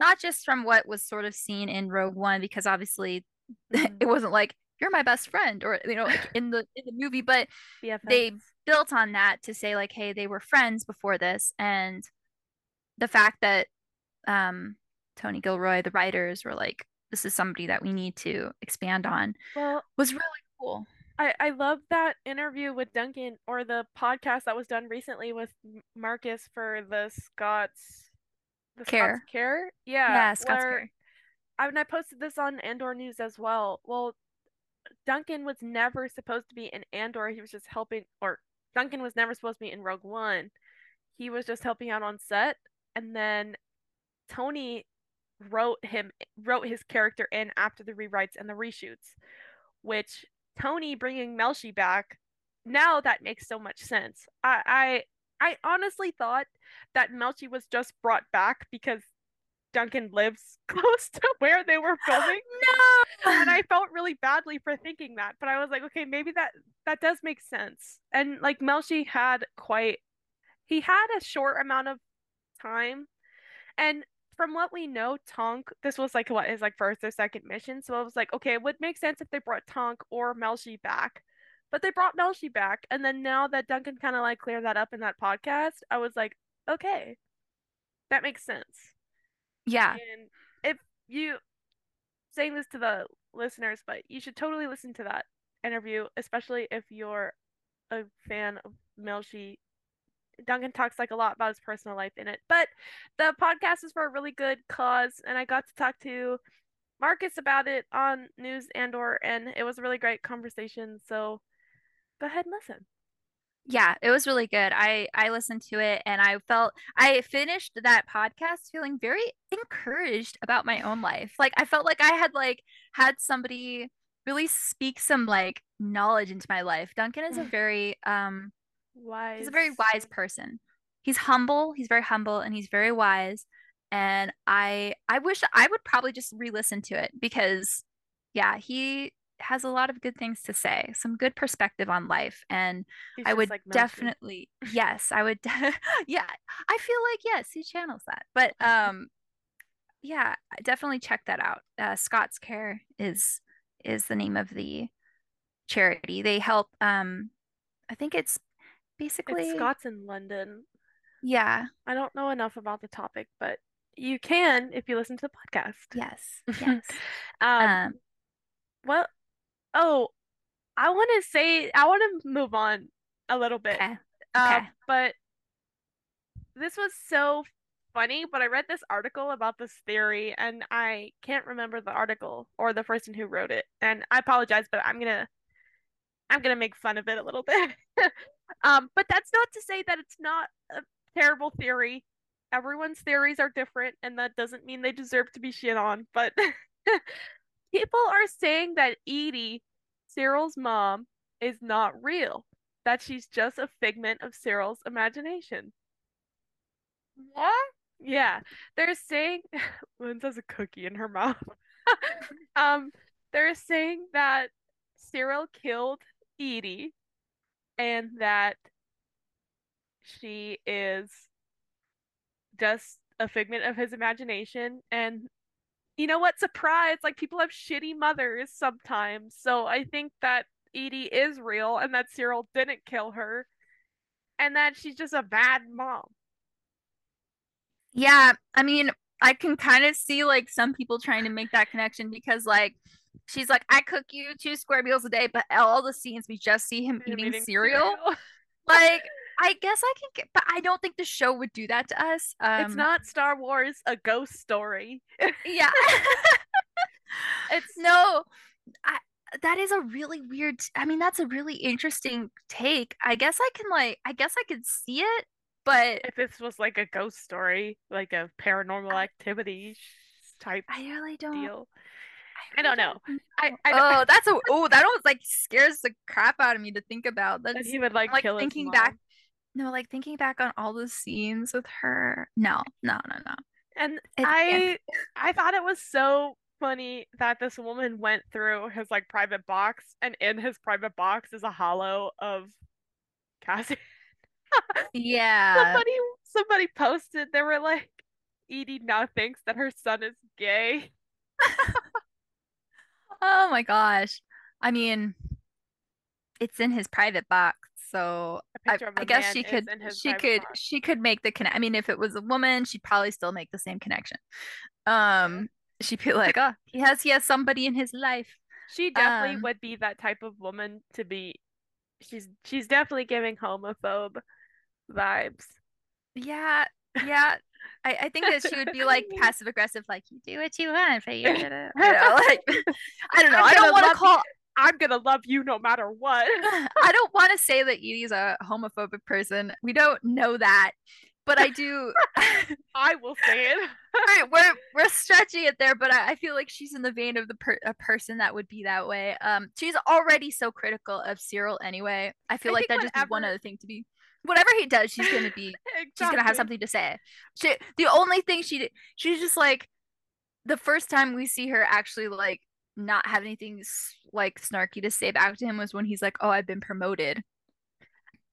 not just from what was sort of seen in Rogue One, because obviously Mhm. [LAUGHS] it wasn't like you're my best friend or you know like [LAUGHS] in the in the movie, but BFFs. they built on that to say like, hey, they were friends before this, and the fact that um Tony Gilroy, the writers, were like, this is somebody that we need to expand on Well, was really cool. I, I love that interview with Duncan or the podcast that was done recently with Marcus for the Scots Care. Care. Yeah. Yeah, Scott's where- Care. I mean I posted this on Andor News as well. Well, Duncan was never supposed to be in Andor. He was just helping or Duncan was never supposed to be in Rogue One. He was just helping out on set and then Tony wrote him wrote his character in after the rewrites and the reshoots, which Tony bringing Melshi back, now that makes so much sense. I I, I honestly thought that Melshi was just brought back because Duncan lives [LAUGHS] close to where they were filming. [GASPS] No. and I felt really badly for thinking that, but I was like, okay, maybe that that does make sense. And like Melshi had quite he had a short amount of time. And from what we know, Tonc, this was like what his like first or second mission. So I was like, okay, it would make sense if they brought Tonc or Melshi back. But they brought Melshi back. And then now that Duncan kind of like cleared that up in that podcast, I was like, okay, that makes sense. yeah. And if you saying this to the listeners, but you should totally listen to that interview, especially if you're a fan of Melshi. Duncan talks like a lot about his personal life in it, but the podcast is for a really good cause, and I got to talk to Marcus about it on News Andor, and it was a really great conversation. So go ahead and listen. Yeah, it was really good. I I listened to it and I felt I finished that podcast feeling very encouraged about my own life. Like I felt like I had like had somebody really speak some like knowledge into my life. Duncan is a very um Wise. he's a very wise person. He's humble, he's very humble and he's very wise. And I I wish I would probably just re-listen to it because yeah, he has a lot of good things to say, some good perspective on life and He's I would like definitely, yes, I would. de- [LAUGHS] yeah, I feel like yes, he channels that. But [LAUGHS] um, yeah, definitely check that out. Uh, ScotsCare is is the name of the charity. They help. Um, I think it's basically It's Scots in London. yeah, I don't know enough about the topic, but you can if you listen to the podcast. yes, [LAUGHS] yes. Um, um, well, oh, I want to say I want to move on a little bit. okay, Um, okay. but this was so funny, but I read this article about this theory and I can't remember the article or the person who wrote it. And I apologize, but I'm gonna I'm gonna make fun of it a little bit. [LAUGHS] Um, but that's not to say that it's not a terrible theory. everyone's theories are different, and that doesn't mean they deserve to be shit on. But [LAUGHS] people are saying that Edie, Syril's mom, is not real. That she's just a figment of Syril's imagination. What? Yeah, they're saying [LAUGHS] Lynn has a cookie in her mouth. [LAUGHS] um, they're saying that Syril killed Edie and that she is just a figment of his imagination and you know what surprise like people have shitty mothers sometimes so i think that edie is real and that syril didn't kill her and that she's just a bad mom yeah i mean i can kind of see like some people trying to make that connection because like she's like i cook you two square meals a day but all the scenes we just see him eating, eating cereal, cereal. like I guess I can get, but I don't think the show would do that to us. Um, it's not Star Wars, a ghost story. yeah. [LAUGHS] it's no, I, that is a really weird. I mean, that's a really interesting take. I guess I can like, I guess I could see it, but if this was like a ghost story, like a paranormal I, activity type, I really don't. Deal. I don't know. I, I don't, oh, [LAUGHS] that's a oh that almost like scares the crap out of me to think about. That's that he would like, like kill thinking back no, like thinking back on all the scenes with her. No, no, no, no. And it, I I thought it was so funny that this woman went through his like private box and in his private box is a holo of Cassie. [LAUGHS] yeah. Somebody somebody posted they were like Edie now thinks that her son is gay. [LAUGHS] oh my gosh. I mean, it's in his private box. So I, I guess she could she could she could make the connection. I mean, if it was a woman, she'd probably still make the same connection. Um, she'd be like, "Oh, he has he has somebody in his life." She definitely um, would be that type of woman to be. She's she's definitely giving homophobe vibes. Yeah, yeah. I, I think that [LAUGHS] she would be like [LAUGHS] passive aggressive, like you do what you want, but you're gonna, [LAUGHS] you know, like I don't know. I don't want to call. I'm gonna love you no matter what. [LAUGHS] I don't want to say that Edie's a homophobic person. We don't know that, but I do. [LAUGHS] I will say it. [LAUGHS] right, we're we're stretching it there, but I, I feel like she's in the vein of the per- a person that would be that way. Um, she's already so critical of Syril anyway. I feel I like that just one other thing to be. Whatever he does, she's gonna be. exactly. She's gonna have something to say. She the only thing she she's just like the first time we see her actually like not have anything like snarky to say back to him was when he's like, "Oh, I've been promoted."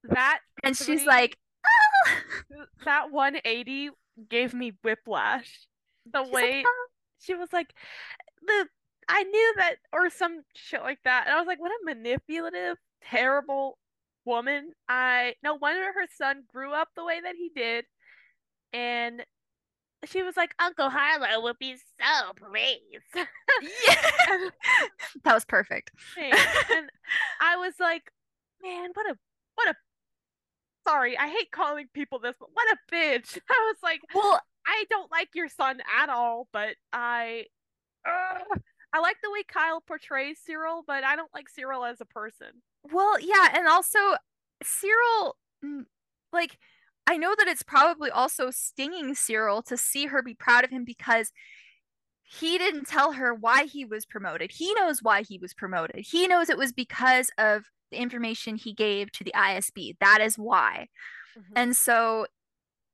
That and three, she's like, [LAUGHS] oh. "That 180 gave me whiplash." The she's way like, oh. she was like, "The I knew that," or some shit like that, and I was like, "What a manipulative, terrible woman!" I no wonder her son grew up the way that he did, and she was like, Uncle Harlow would be so pleased. yeah. [LAUGHS] that was perfect. [LAUGHS] and I was like, man, what a what a sorry, I hate calling people this, but what a bitch. [LAUGHS] I was like, well, I don't like your son at all, but I uh, I like the way Kyle portrays Syril, but I don't like Syril as a person. Well, yeah, and also Syril like I know that it's probably also stinging Syril to see her be proud of him because he didn't tell her why he was promoted. He knows why he was promoted. He knows it was because of the information he gave to the ISB. That is why. Mm-hmm. And so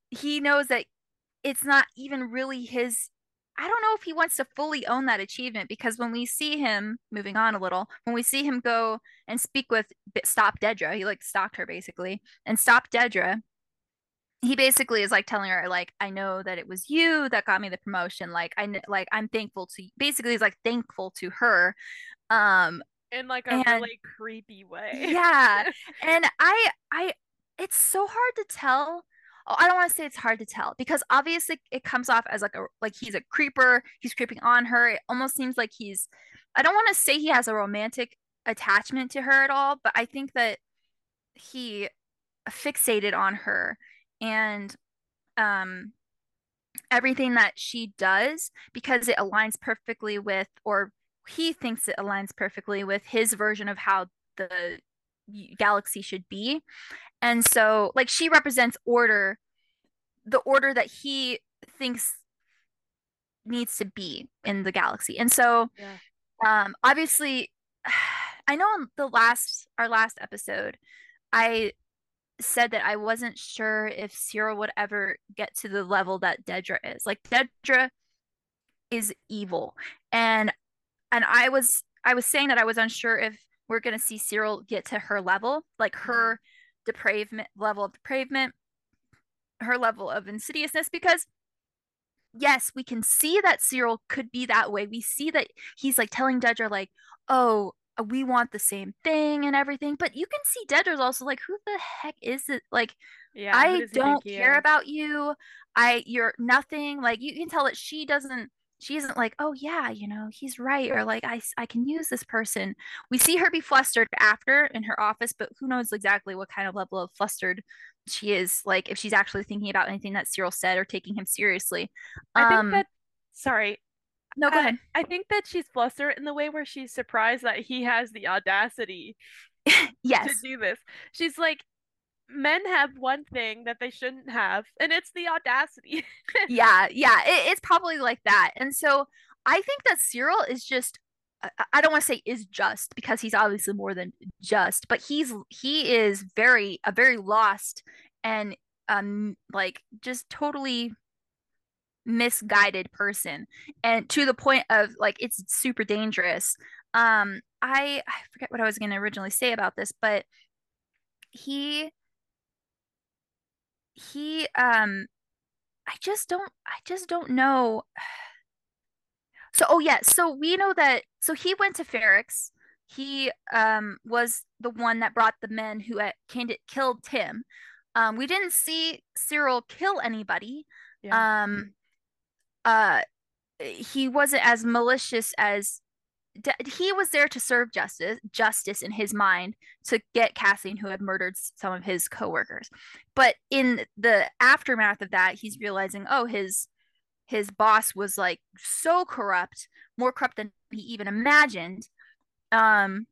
he knows that it's not even really his I don't know if he wants to fully own that achievement because when we see him moving on a little, when we see him go and speak with Stop Dedra, he like stalked her basically, and Stop Dedra, he basically is like telling her like i know that it was you that got me the promotion like i like i'm thankful to basically he's like thankful to her um in like a and, really creepy way yeah [LAUGHS] and i i it's so hard to tell oh, I don't want to say it's hard to tell because obviously it comes off as like a like he's a creeper. He's creeping on her. It almost seems like he's. I don't want to say he has a romantic attachment to her at all, but I think that he fixated on her and um, everything that she does because it aligns perfectly with, or he thinks it aligns perfectly with his version of how the galaxy should be. And so, like, she represents order the order that he thinks needs to be in the galaxy. And so Yeah. um obviously [SIGHS] I know in the last our last episode I said that I wasn't sure if Syril would ever get to the level that Dedra is. Like Dedra is evil. And and I was I was saying that I was unsure if we're gonna see Syril get to her level, like mm-hmm. her depravement level of depravement, her level of insidiousness, because yes, we can see that Syril could be that way. We see that he's like telling Dedra, like, oh, we want the same thing and everything. But you can see Dedra's also like, who the heck is it? Like, Yeah. I think don't care is? about you. I you're nothing. Like you can tell that she doesn't she isn't like, "Oh yeah, you know, he's right," or like I I can use this person. We see her be flustered after in her office, but who knows exactly what kind of level of flustered she is, like if she's actually thinking about anything that Syril said or taking him seriously. I think Um that sorry. No, go I- ahead. I think that she's flustered in the way where she's surprised that he has the audacity [LAUGHS] Yes. to do this. She's like, men have one thing that they shouldn't have, and it's the audacity. [LAUGHS] yeah yeah it, it's probably like that and so i think that syril is just I- I don't want to say is just because he's obviously more than just, but he's he is very a very lost and um like just totally misguided person and to the point of like it's super dangerous. Um I I forget what I was going to originally say about this, but he he um I just don't I just don't know. [SIGHS] So oh yeah, so we know that so he went to Ferrix. He um was the one that brought the men who had killed Tim. Um we didn't see Syril kill anybody. Yeah. Um uh he wasn't as malicious as d- he was there to serve justice justice in his mind to get Cassian who had murdered some of his coworkers. But in the aftermath of that, he's realizing, oh, his his boss was like so corrupt, more corrupt than he even imagined. Um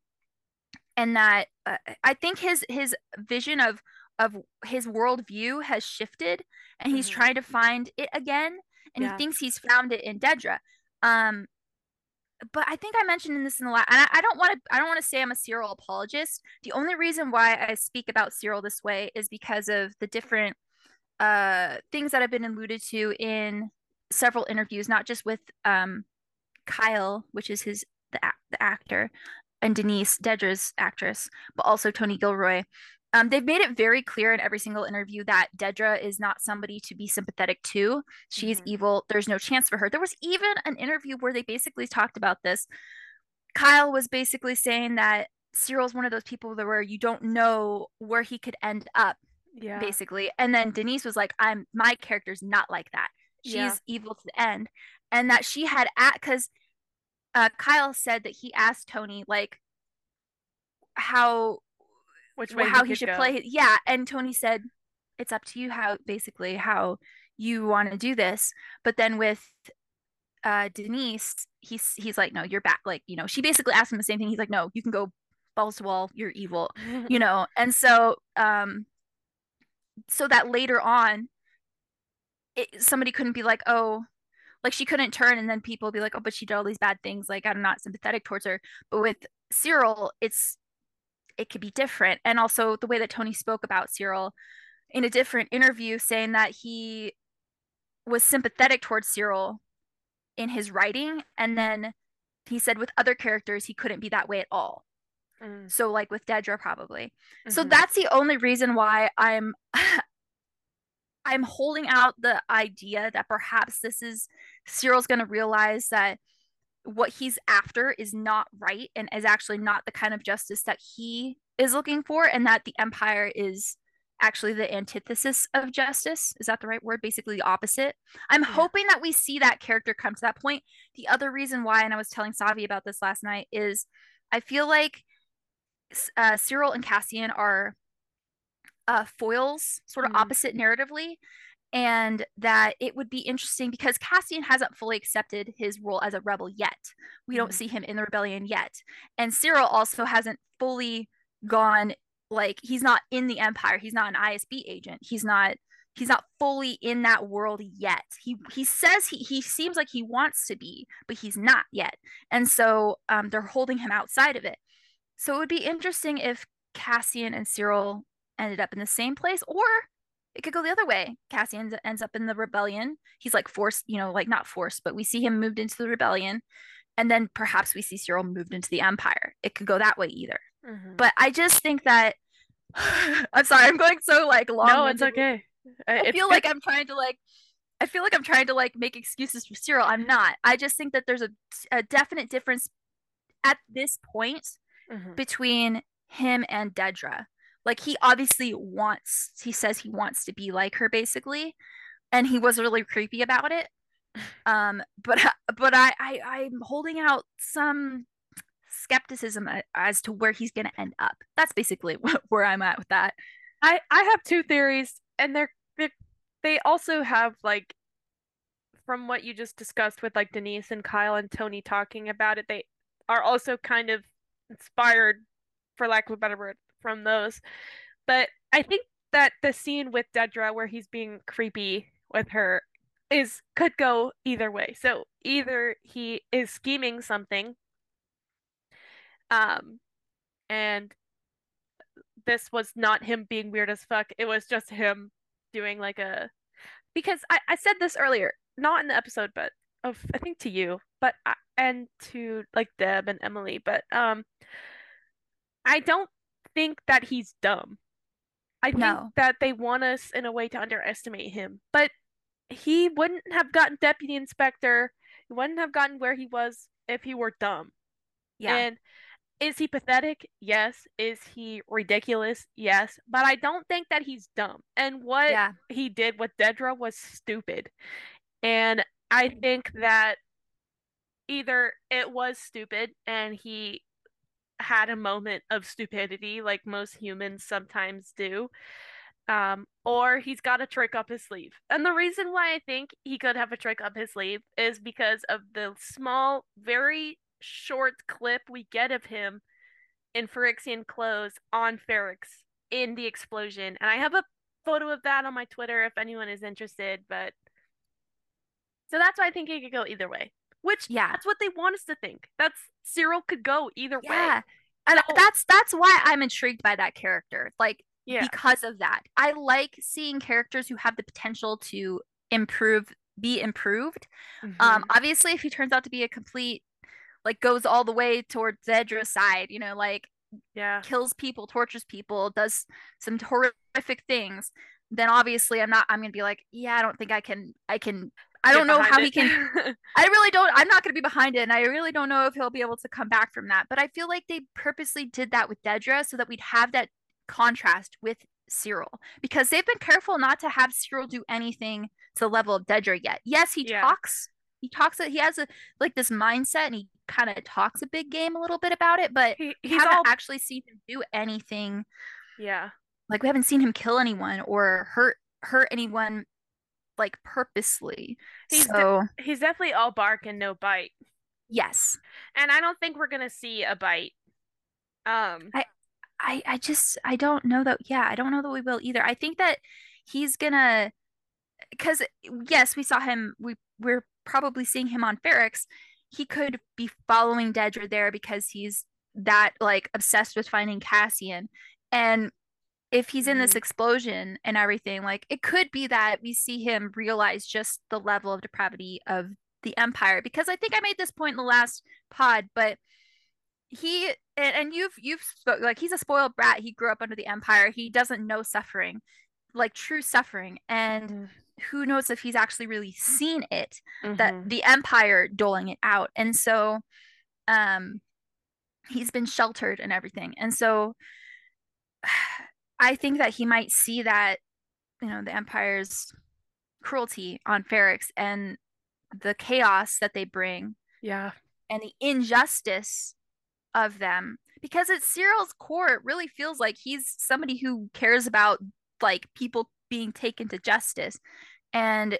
and that uh, I think his his vision of of his worldview has shifted and he's Mhm. trying to find it again and Yeah. he thinks he's found it in Dedra. Um but I think I mentioned in this in the last, and I, I don't want to, I don't want to say I'm a Syril apologist. The only reason why I speak about Syril this way is because of the different uh, things that have been alluded to in several interviews, not just with um, Kyle, which is his the, the actor, and Denise Dedra's actress, but also Tony Gilroy. Um, they've made it very clear in every single interview that Dedra is not somebody to be sympathetic to. She's Mhm. evil. There's no chance for her. There was even an interview where they basically talked about this. Kyle was basically saying that Syril's one of those people that where you don't know where he could end up, Yeah. basically. And then Denise was like, "I'm my character's not like that. She's Yeah. evil to the end," and that she had at because uh, Kyle said that he asked Tony like how Which way how he he should go. play. Yeah, and Tony said it's up to you how basically how you want to do this. But then with uh Denise, he's he's like, no, you're back. Like, you know, she basically asked him the same thing. He's like, no, you can go balls to wall. You're evil, [LAUGHS] you know. And so, um, so that later on, it, somebody couldn't be like, oh, like she couldn't turn, and then people be like, oh, but she did all these bad things. Like I'm not sympathetic towards her. But with Syril, it's it could be different. And also the way that Tony spoke about Syril in a different interview, saying that he was sympathetic towards Syril in his writing, and then he said with other characters he couldn't be that way at all. Mm, So like with Dedra probably. So mhm. that's the only reason why I'm [LAUGHS] I'm holding out the idea that perhaps this is Syril's going to realize that what he's after is not right and is actually not the kind of justice that he is looking for and that the empire is actually the antithesis of justice. Is that the right word? Basically the opposite. I'm Yeah. hoping that we see that character come to that point. The other reason why and i was telling savi about this last night is i feel like uh, syril and cassian are uh, foils sort of Mhm. opposite narratively and that it would be interesting because Cassian hasn't fully accepted his role as a rebel yet. We don't Mhm. see him in the rebellion yet. And Syril also hasn't fully gone like he's not in the empire. He's not an ISB agent. He's not he's not fully in that world yet. He he says he he seems like he wants to be, but he's not yet. And so um, they're holding him outside of it. So it would be interesting if Cassian and Syril ended up in the same place, or it could go the other way. Cassian ends up in the rebellion. He's like forced, you know, like not forced, but we see him moved into the rebellion. And then perhaps we see Syril moved into the Empire. It could go that way either. Mm-hmm. But I just think that [SIGHS] I'm sorry, I'm going so like long. No, it's okay. I, I feel like I'm trying to like I feel like I'm trying to like make excuses for Syril. I'm not. I just think that there's a, a definite difference at this point mm-hmm. between him and Dedra. Like he obviously wants he says he wants to be like her basically and he was really creepy about it. Um but [LAUGHS] but I, I I'm holding out some skepticism as to where he's going to end up. That's basically [LAUGHS] where I'm at with that. I I have two theories and they're, they're they also have like from what you just discussed with like Denise and Kyle and Tony talking about it, they are also kind of inspired, for lack of a better word, from those. But I think that the scene with Dedra where he's being creepy with her is could go either way. So either he is scheming something um and this was not him being weird as fuck. It was just him doing like a because I, I said this earlier, not in the episode, but of I think to you, but I, and to like Deb and Emily, but um I don't think that he's dumb. I think no. that they want us in a way to underestimate him. But he wouldn't have gotten deputy inspector. He wouldn't have gotten where he was if he were dumb. Yeah. And is he pathetic? Yes. Is he ridiculous? Yes. But I don't think that he's dumb. And what yeah. he did with Dedra was stupid. And I think that either it was stupid and he had a moment of stupidity like most humans sometimes do. Um, or he's got a trick up his sleeve. And the reason why I think he could have a trick up his sleeve is because of the small, very short clip we get of him in Ferrixian clothes on Ferrix in the explosion. And I have a photo of that on my Twitter if anyone is interested. But so that's why I think it could go either way. Which yeah, that's what they want us to think. That's syril could go either yeah. way. And so, that's that's why I'm intrigued by that character. Like yeah. because of that. I like seeing characters who have the potential to improve be improved. Um, mm-hmm. Um obviously if he turns out to be a complete like goes all the way towards Dedra's side, you know, like yeah, kills people, tortures people, does some horrific things, then obviously I'm not I'm gonna be like, yeah, I don't think I can I can I don't know how it. he can [LAUGHS] I really don't I'm not gonna be behind it and I really don't know if he'll be able to come back from that. But I feel like they purposely did that with Dedra so that we'd have that contrast with Syril because they've been careful not to have Syril do anything to the level of Dedra yet. Yes, he yeah. talks he talks he has a like this mindset and he kind of talks a big game a little bit about it, but he, he's haven't all... actually seen him do anything. Yeah. Like we haven't seen him kill anyone or hurt hurt anyone like purposely. He's so de- he's definitely all bark and no bite. Yes. And I don't think we're gonna see a bite. Um I I I just I don't know that yeah, I don't know that we will either. I think that he's gonna because yes, we saw him we we're probably seeing him on Ferrix, he could be following Dedra there because he's that like obsessed with finding Cassian. And if he's in this mm-hmm. explosion and everything, like it could be that we see him realize just the level of depravity of the Empire. Because I think I made this point in the last pod, but he and, you've you've spoke like he's a spoiled brat. He grew up under the Empire. He doesn't know suffering, like true suffering. And mm who knows if he's actually really seen it mm-hmm. that the empire doling it out and so um he's been sheltered and everything and so [SIGHS] i think that he might see that you know the empire's cruelty on Ferrix and the chaos that they bring yeah. and the injustice of them. Because at Syril's core it really feels like he's somebody who cares about like people being taken to justice. And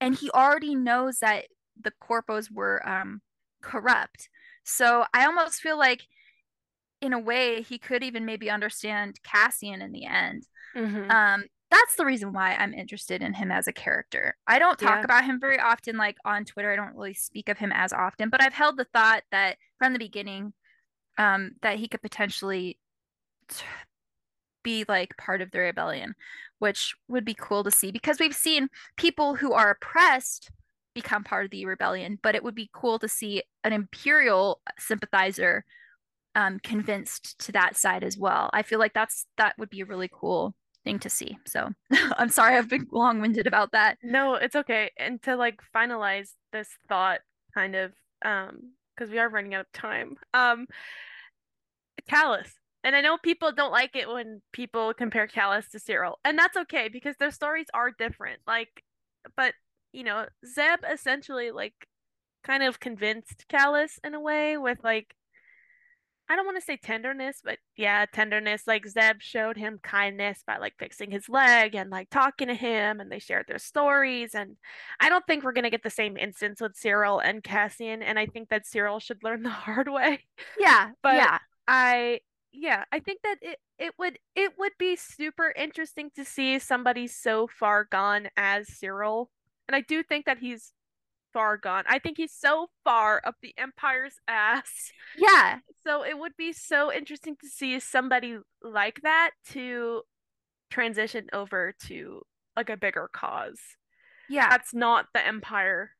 and he already knows that the corpos were um corrupt. So i almost feel like in a way he could even maybe understand cassian in the end mm-hmm. um that's the reason why I'm interested in him as a character. I don't talk Yeah. about him very often, like on Twitter. I don't really speak of him as often, but I've held the thought that from the beginning, um, that he could potentially t- be like part of the rebellion, which would be cool to see because we've seen people who are oppressed become part of the rebellion, but it would be cool to see an imperial sympathizer um, convinced to that side as well. I feel like that's that would be a really cool thing to see. So [LAUGHS] I'm sorry I've been long-winded about that. No, it's okay. And to like finalize this thought kind of um because we are running out of time. Um Kallus. And I know people don't like it when people compare Kallus to Syril. And that's okay because their stories are different. Like but you know, Zeb essentially like kind of convinced Kallus in a way with like I don't want to say tenderness, but yeah, tenderness. Like Zeb showed him kindness by like fixing his leg and like talking to him, and they shared their stories. And I don't think we're gonna get the same instance with Syril and Cassian, and I think that Syril should learn [LAUGHS] the hard way. Yeah, But yeah. I, yeah, I think that it it would it would be super interesting to see somebody so far gone as Syril, and I do think that he's far gone. I think he's so far up the Empire's [LAUGHS] ass. Yeah. So it would be so interesting to see somebody like that to transition over to like a bigger cause. Yeah. That's not the Empire.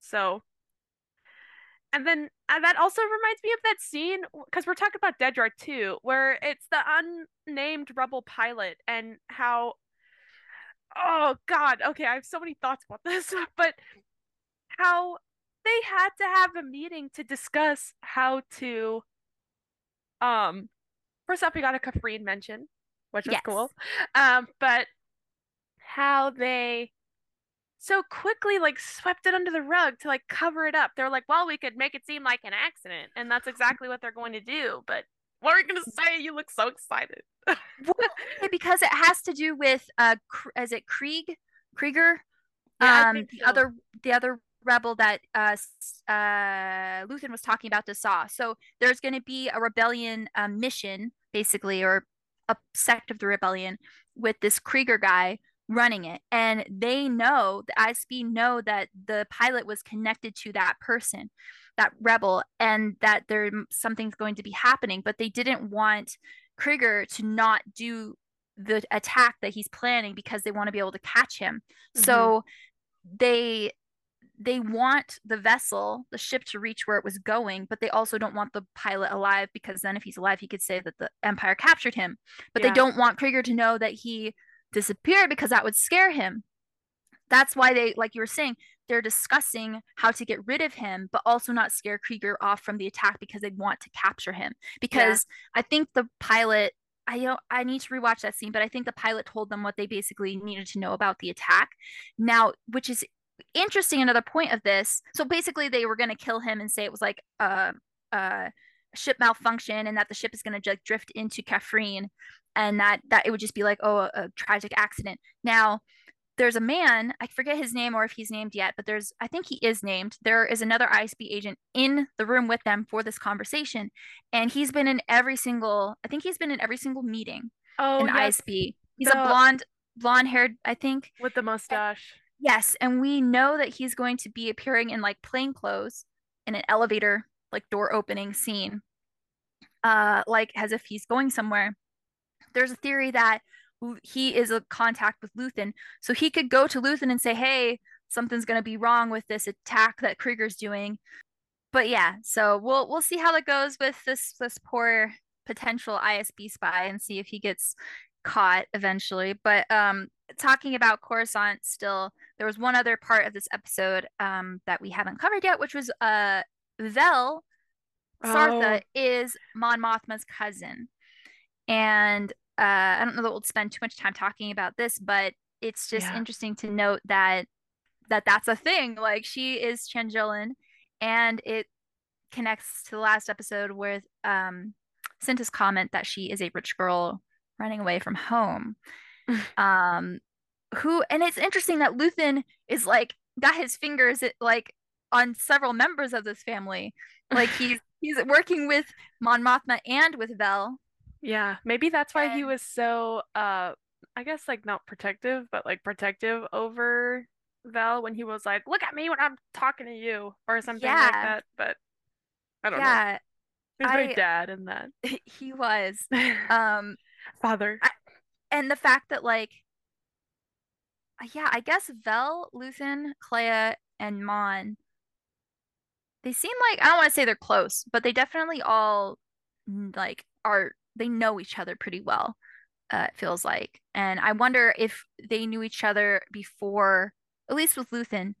So, and then and that also reminds me of that scene because we're talking about Dedra too, where it's the unnamed rebel pilot and how. Oh God. Okay, I have so many thoughts about [LAUGHS] this, but how they had to have a meeting to discuss how to um first off we got a Kafrene mention, which was Yes. cool. Um, but how they so quickly like swept it under the rug to like cover it up. They're like, well, we could make it seem like an accident, and that's exactly what they're going to do. But what are you gonna say? You look so excited. Because it has to do with uh is it Krieg? Kreegyr? Yeah, um the other the other rebel that uh uh Luthen was talking about to Saw. So there's going to be a rebellion um, mission basically or a sect of the rebellion with this Kreegyr guy running it and they know the ISB know that the pilot was connected to that person that rebel and that there something's going to be happening but they didn't want Kreegyr to not do the attack that he's planning because they want to be able to catch him. So they they want the vessel, the ship to reach where it was going, but they also don't want the pilot alive because then if he's alive, he could say that the Empire captured him. But Yeah. they don't want Kreegyr to know that he disappeared because that would scare him. That's why they, like you were saying, they're discussing how to get rid of him, but also not scare Kreegyr off from the attack because they want to capture him. Because I think the pilot, I don't, I need to rewatch that scene, but I think the pilot told them what they basically needed to know about the attack. Now, which is interesting. Another point of this. So basically, they were going to kill him and say it was like a, a ship malfunction and that the ship is going to just drift into Kafrene and that that it would just be like oh a, a tragic accident. Now there's a man i forget his name or if he's named yet but there's i think he is named there is another isb agent in the room with them for this conversation and he's been in every single i think he's been in every single meeting Oh, in yes, isb he's the- a blonde blonde haired i think with the mustache. Yes and we know that he's going to be appearing in like plain clothes in an elevator like door opening scene uh like as if he's going somewhere there's a theory that he is a contact with Luthen. So he could go to Luthen and say, hey, something's going to be wrong with this attack that Kreegyr's doing. But yeah, so we'll we'll see how that goes with this this poor potential ISB spy and see if he gets caught eventually. But um talking about Coruscant still, there was one other part of this episode um that we haven't covered yet, which was uh Vel Sartha Oh. is Mon Mothma's cousin. And uh, I don't know that we'll spend too much time talking about this, but it's just Yeah. interesting to note that that that's a thing. Like she is Chandrilan, and it connects to the last episode with um Cinta's comment that she is a rich girl running away from home. [LAUGHS] um, who and it's interesting that Luthen is like got his fingers like on several members of this family. Like [LAUGHS] he's he's working with Mon Mothma and with Vel. Yeah, maybe that's why he was so uh I guess like not protective, but like protective over Vel when he was like, "Look at me when I'm talking to you," or something like that. But I don't know. yeah, He was very dad in that. [LAUGHS] he was. Um, Father. I, and the fact that like, yeah, I guess Vel, Luthen, Kleya, and Mon, they seem like I don't want to say they're close, but they definitely all like are they know each other pretty well. Uh, it feels like, and I wonder if they knew each other before, at least with Luthen,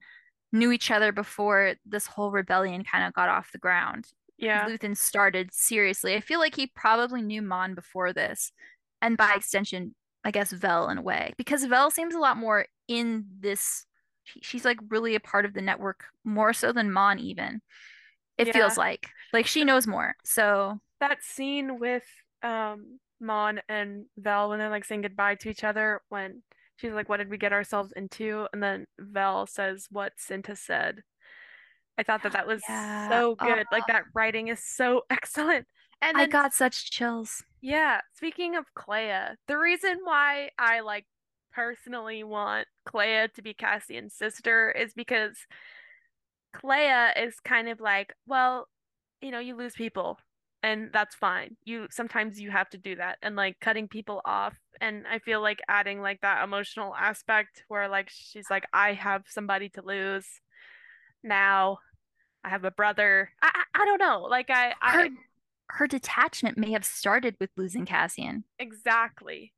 knew each other before this whole rebellion kind of got off the ground. Yeah. Luthen started seriously. I feel like he probably knew Mon before this, and by extension, I guess Vel in a way, because Vel seems a lot more in this. She's like really a part of the network more so than Mon even. It Yeah. feels like like she knows more. So That scene with um Mon and Vel when they're like saying goodbye to each other when she's like, What did we get ourselves into? And then Vel says what Cinta said. I thought that that was Yeah. so good. Like that writing is so [LAUGHS] excellent. And I got such chills. Yeah, speaking of Kleya, the reason why I like personally want Kleya to be Cassian's sister is because Kleya is kind of like, well, you know, you lose people and that's fine. You sometimes you have to do that and like cutting people off and I feel like adding like that emotional aspect where like she's like I have somebody to lose now. I have a brother. I I, I don't know. Like I I her detachment may have started with losing Cassian. Exactly.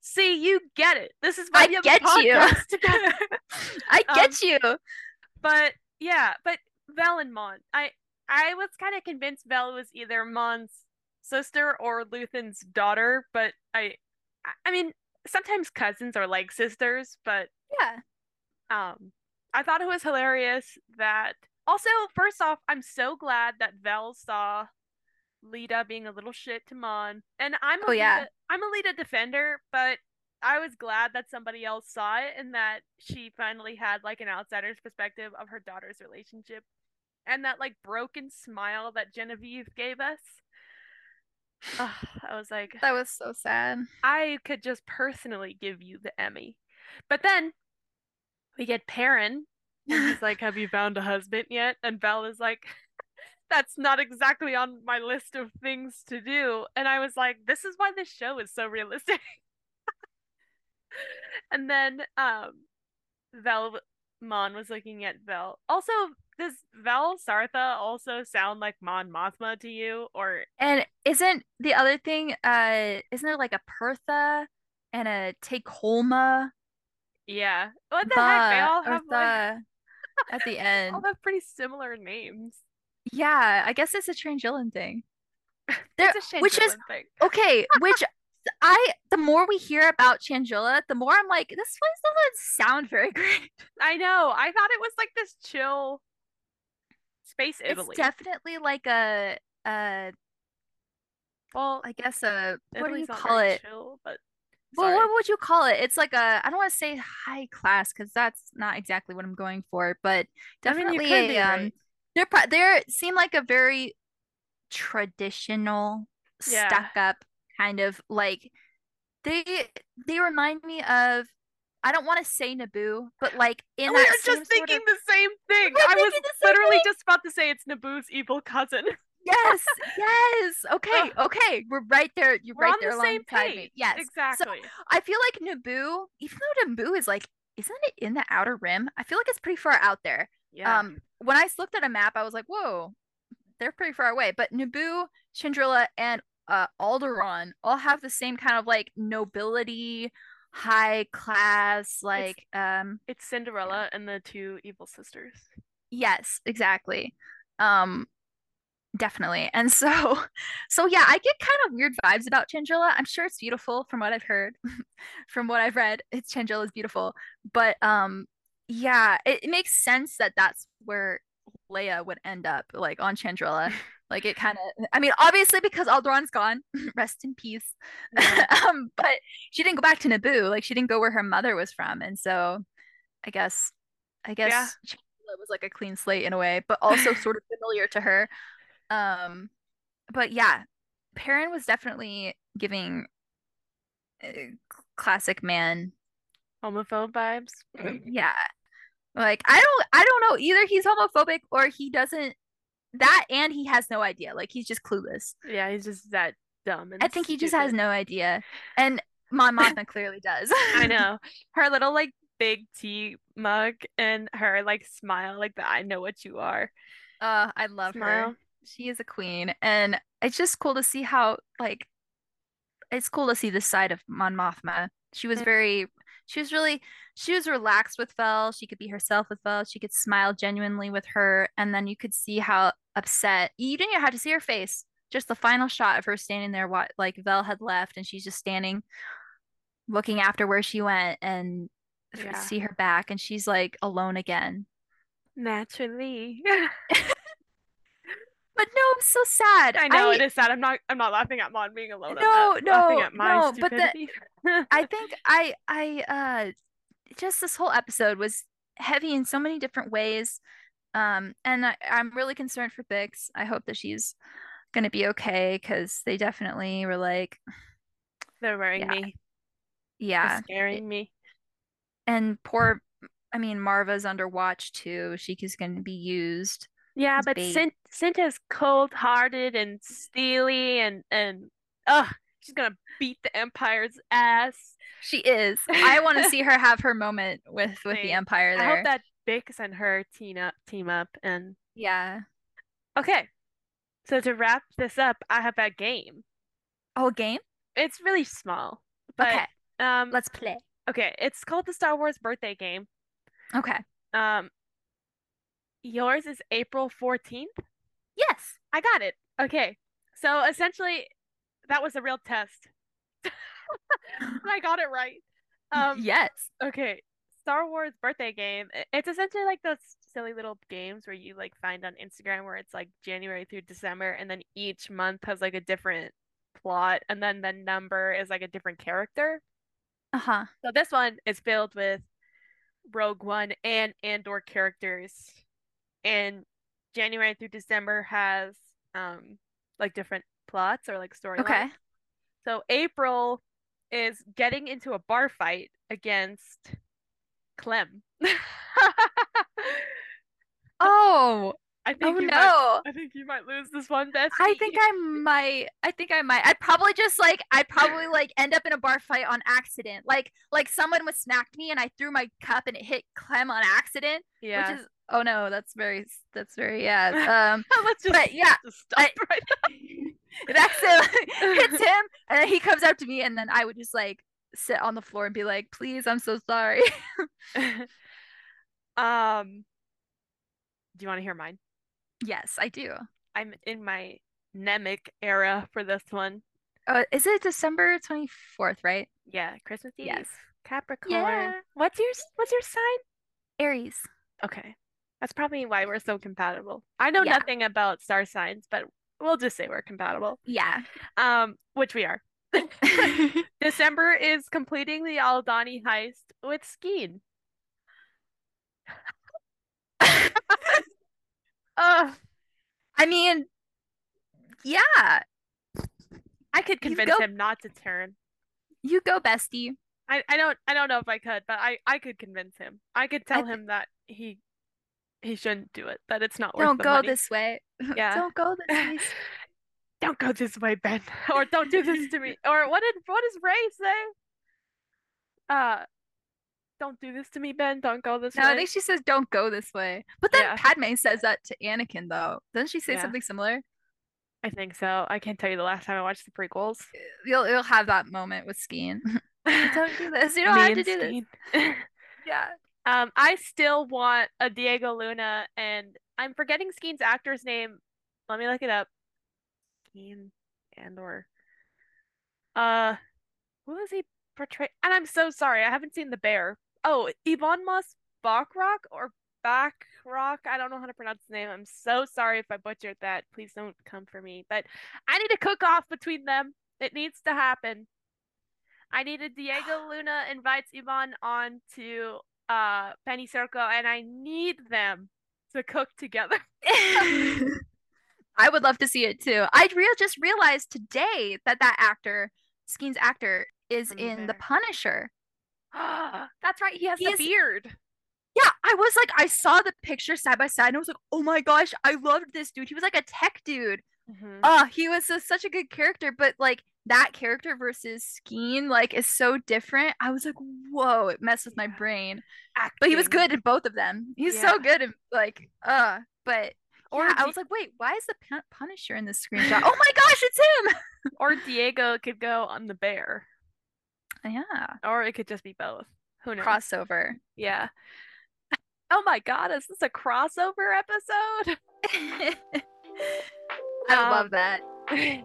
See, you get it. This is why I we have get a you. together. [LAUGHS] I [LAUGHS] Um, get you. But yeah, but Vel and Mon. I I was kind of convinced Vel was either Mon's sister or Luthen's daughter, but I I- I mean, sometimes cousins are like sisters, but Yeah. um I thought it was hilarious that also, first off, I'm so glad that Vel saw Lita being a little shit to Mon. And I'm oh, a Oh, yeah. Lita, I'm a Lita defender, but I was glad that somebody else saw it and that she finally had like an outsider's perspective of her daughter's relationship. And that like broken smile that Genevieve gave us. [SIGHS] Ugh, I was like, That was so sad. I could just personally give you the Emmy. But then we get Perrin, and he's like, Have you found a husband yet? And Vel is like, That's not exactly on my list of things to do. And I was like, This is why this show is so realistic. [LAUGHS] and then um Vel Mon was looking at Vel. Also, does Vel Sartha also sound like Mon Mothma to you? Or And isn't the other thing, uh, isn't there like a Pertha and a Tay Kolma? yeah. What the heck? They all have like at the [LAUGHS] end. all have pretty similar names. Yeah, I guess it's a Chandrilan thing. [LAUGHS] There, It's a which is thing. okay, [LAUGHS] which I the more we hear about Chandrila, the more I'm like, this place doesn't sound very [LAUGHS] great. I know. I thought it was like this chill space Italy. It's definitely like a uh well, I guess a what do you call it? chill, but Well, sorry. what would you call it? It's like a I don't want to say high class because that's not exactly what I'm going for, but I mean, definitely a um right. They're they're seem like a very traditional Yeah. stuck up kind of like they they remind me of I don't want to say Naboo, but like in we that were just sort thinking of the same thing. We're I was thinking the same literally thing. just about to say it's Naboo's evil cousin. yes, [LAUGHS] yes. Okay, okay. We're right there. You're We're right on there the same alongside page. me. Yes. So Exactly. I feel like Naboo, even though Naboo is like, isn't it in the outer rim? I feel like it's pretty far out there. yeah. Um, when I looked at a map, I was like, whoa, they're pretty far away. But Naboo, Chandrila, and uh, Alderaan all have the same kind of like nobility, high class, like um, it's Cinderella and the two evil sisters. yes, exactly. Um, definitely. And so, [LAUGHS] so yeah, I get kind of weird vibes about Chandrila. I'm sure it's beautiful from what I've heard, [LAUGHS] from what I've read. It's Chandrila is beautiful, but um, yeah, it, it makes sense that that's where Leia would end up, like on Chandrila. [LAUGHS] Like it kind of, I mean, obviously because Alderaan's gone, [LAUGHS] rest in peace. Yeah. [LAUGHS] um, but she didn't go back to Naboo. Like she didn't go where her mother was from, and so I guess, I guess Yeah. Chandrila was like a clean slate in a way, but also sort of familiar to her. Um, but yeah, Perrin was definitely giving uh, classic man. Homophobe vibes. [CLEARS THROAT] Yeah. Like I don't I don't know either he's homophobic or he doesn't that and he has no idea. Like he's just clueless. Yeah, he's just that dumb. I think he just has no idea. And Mon Mothma [LAUGHS] clearly does. I [LAUGHS] know. Her little like big tea mug and her like smile like the I know what you are. Uh I love smile. her. She is a queen. And it's just cool to see how like it's cool to see this side of Mon Mothma. She was mm. very she was really she was relaxed with Vel. She could be herself with Vel. She could smile genuinely with her. And then you could see how upset you didn't even have to see her face. Just the final shot of her standing there, what like Vel had left, and she's just standing looking after where she went and yeah. see her back and she's like alone again. Naturally. [LAUGHS] But no, I'm so sad. I know I, it is sad. I'm not. I'm not laughing at Mon being alone. No, no, no. But the, I [LAUGHS] think I, I, uh, just this whole episode was heavy in so many different ways. Um, and I, I'm really concerned for Bix. I hope that she's gonna be okay because they definitely were like, they're wearing yeah. me. Yeah, they're scaring me. And poor, I mean, Marva's under watch too. She's going to be used yeah, but Cinta Cinta's cold-hearted and steely, and and ugh, she's gonna beat the Empire's ass. She is. I want to [LAUGHS] see her have her moment with with the Empire there. I hope that Bix and her team up, team up, and yeah. Okay, so to wrap this up, I have a game. Oh, a game? It's really small, but okay. um, let's play. Okay, it's called the Star Wars birthday game. Okay. Um, Yours is April 14th? Yes, I got it. Okay. So essentially, that was a real test. [LAUGHS] I got it right. [LAUGHS] Um, yes. Okay. Star Wars birthday game. It's essentially like those silly little games where you like find on Instagram where it's like January through December and then each month has like a different plot and then the number is like a different character. Uh-huh. So this one is filled with Rogue One and Andor characters and January through December has um like different plots or like storylines. Okay. So April is getting into a bar fight against Clem. [LAUGHS] oh, I think oh, you no. Might, I think you might lose this one, Bessie. I think I might. I think I might. I'd probably just like I'd probably like end up in a bar fight on accident. Like like someone was smacked me and I threw my cup and it hit Clem on accident. Yeah. Which is oh no, that's very that's very yeah. [LAUGHS] Um let's just but yeah. Just stop I, right [LAUGHS] [LAUGHS] hits him and then he comes up to me and then I would just like sit on the floor and be like, please, I'm so sorry. um do you want to hear mine? Yes, I do. I'm in my Nemik era for this one. Uh, is it December 24th, right? Yeah, Christmas Eve. Yes. Capricorn. Yeah. What's your what's your sign? Aries. Okay. That's probably why we're so compatible. I know yeah. nothing about star signs, but we'll just say we're compatible. Yeah. Um, which we are. [LAUGHS] [LAUGHS] December is completing the Aldhani heist with Skeen. [LAUGHS] Uh, I mean, yeah. I could convince go, him not to turn. You go, bestie. I, I don't I don't know if I could, but I, I could convince him. I could tell him that he he shouldn't do it. That it's not worth. Don't go money. this way. [LAUGHS] Yeah. don't go this way. [LAUGHS] don't go this way, Ben. [LAUGHS] or don't do this to me. Or what did what does Rey say? Uh, don't do this to me, Ben. Don't go this no, way. I think she says don't go this way. But then yeah. Padme says that to Anakin though. Doesn't she say yeah. something similar? I think so. I can't tell you the last time I watched the prequels. You'll you'll have that moment with Skeen. don't do this. You don't have to do Skeen. this. yeah. Um, I still want a Diego Luna, and I'm forgetting Skeen's actor's name. Let me look it up. Skeen Andor. Uh, who is he portray? And I'm so sorry, I haven't seen the bear. Oh, Ebon Moss Bachrach or Backrock. I don't know how to pronounce the name. I'm so sorry if I butchered that. Please don't come for me. But I need a cook off between them. It needs to happen. I needed Diego [SIGHS] Luna invites Ebon on to uh Penny Circle and I need them to cook together. [LAUGHS] [LAUGHS] I would love to see it too. I real just realized today that that actor, Skeen's actor, is From The in The Bear. Punisher. [GASPS] That's right. He has He the is- beard. Yeah, I was like, I saw the picture side by side and I was like, oh my gosh, I loved this dude. He was like a tech dude. Mhm. Oh, he was a, such a good character, but like that character versus Skeen, like, is so different. I was like, whoa, it messed with my Yeah. brain. But he was good in both of them. He's Yeah. so good in like, uh, but Or yeah, I was like, wait, why is the Pun- Punisher in this screenshot? oh my gosh, it's him. [LAUGHS] Or Diego could go on the bear. Yeah, Or it could just be both. Who knows? crossover. Yeah. Oh my god, is this a crossover episode? [LAUGHS] I Um, love that. [LAUGHS]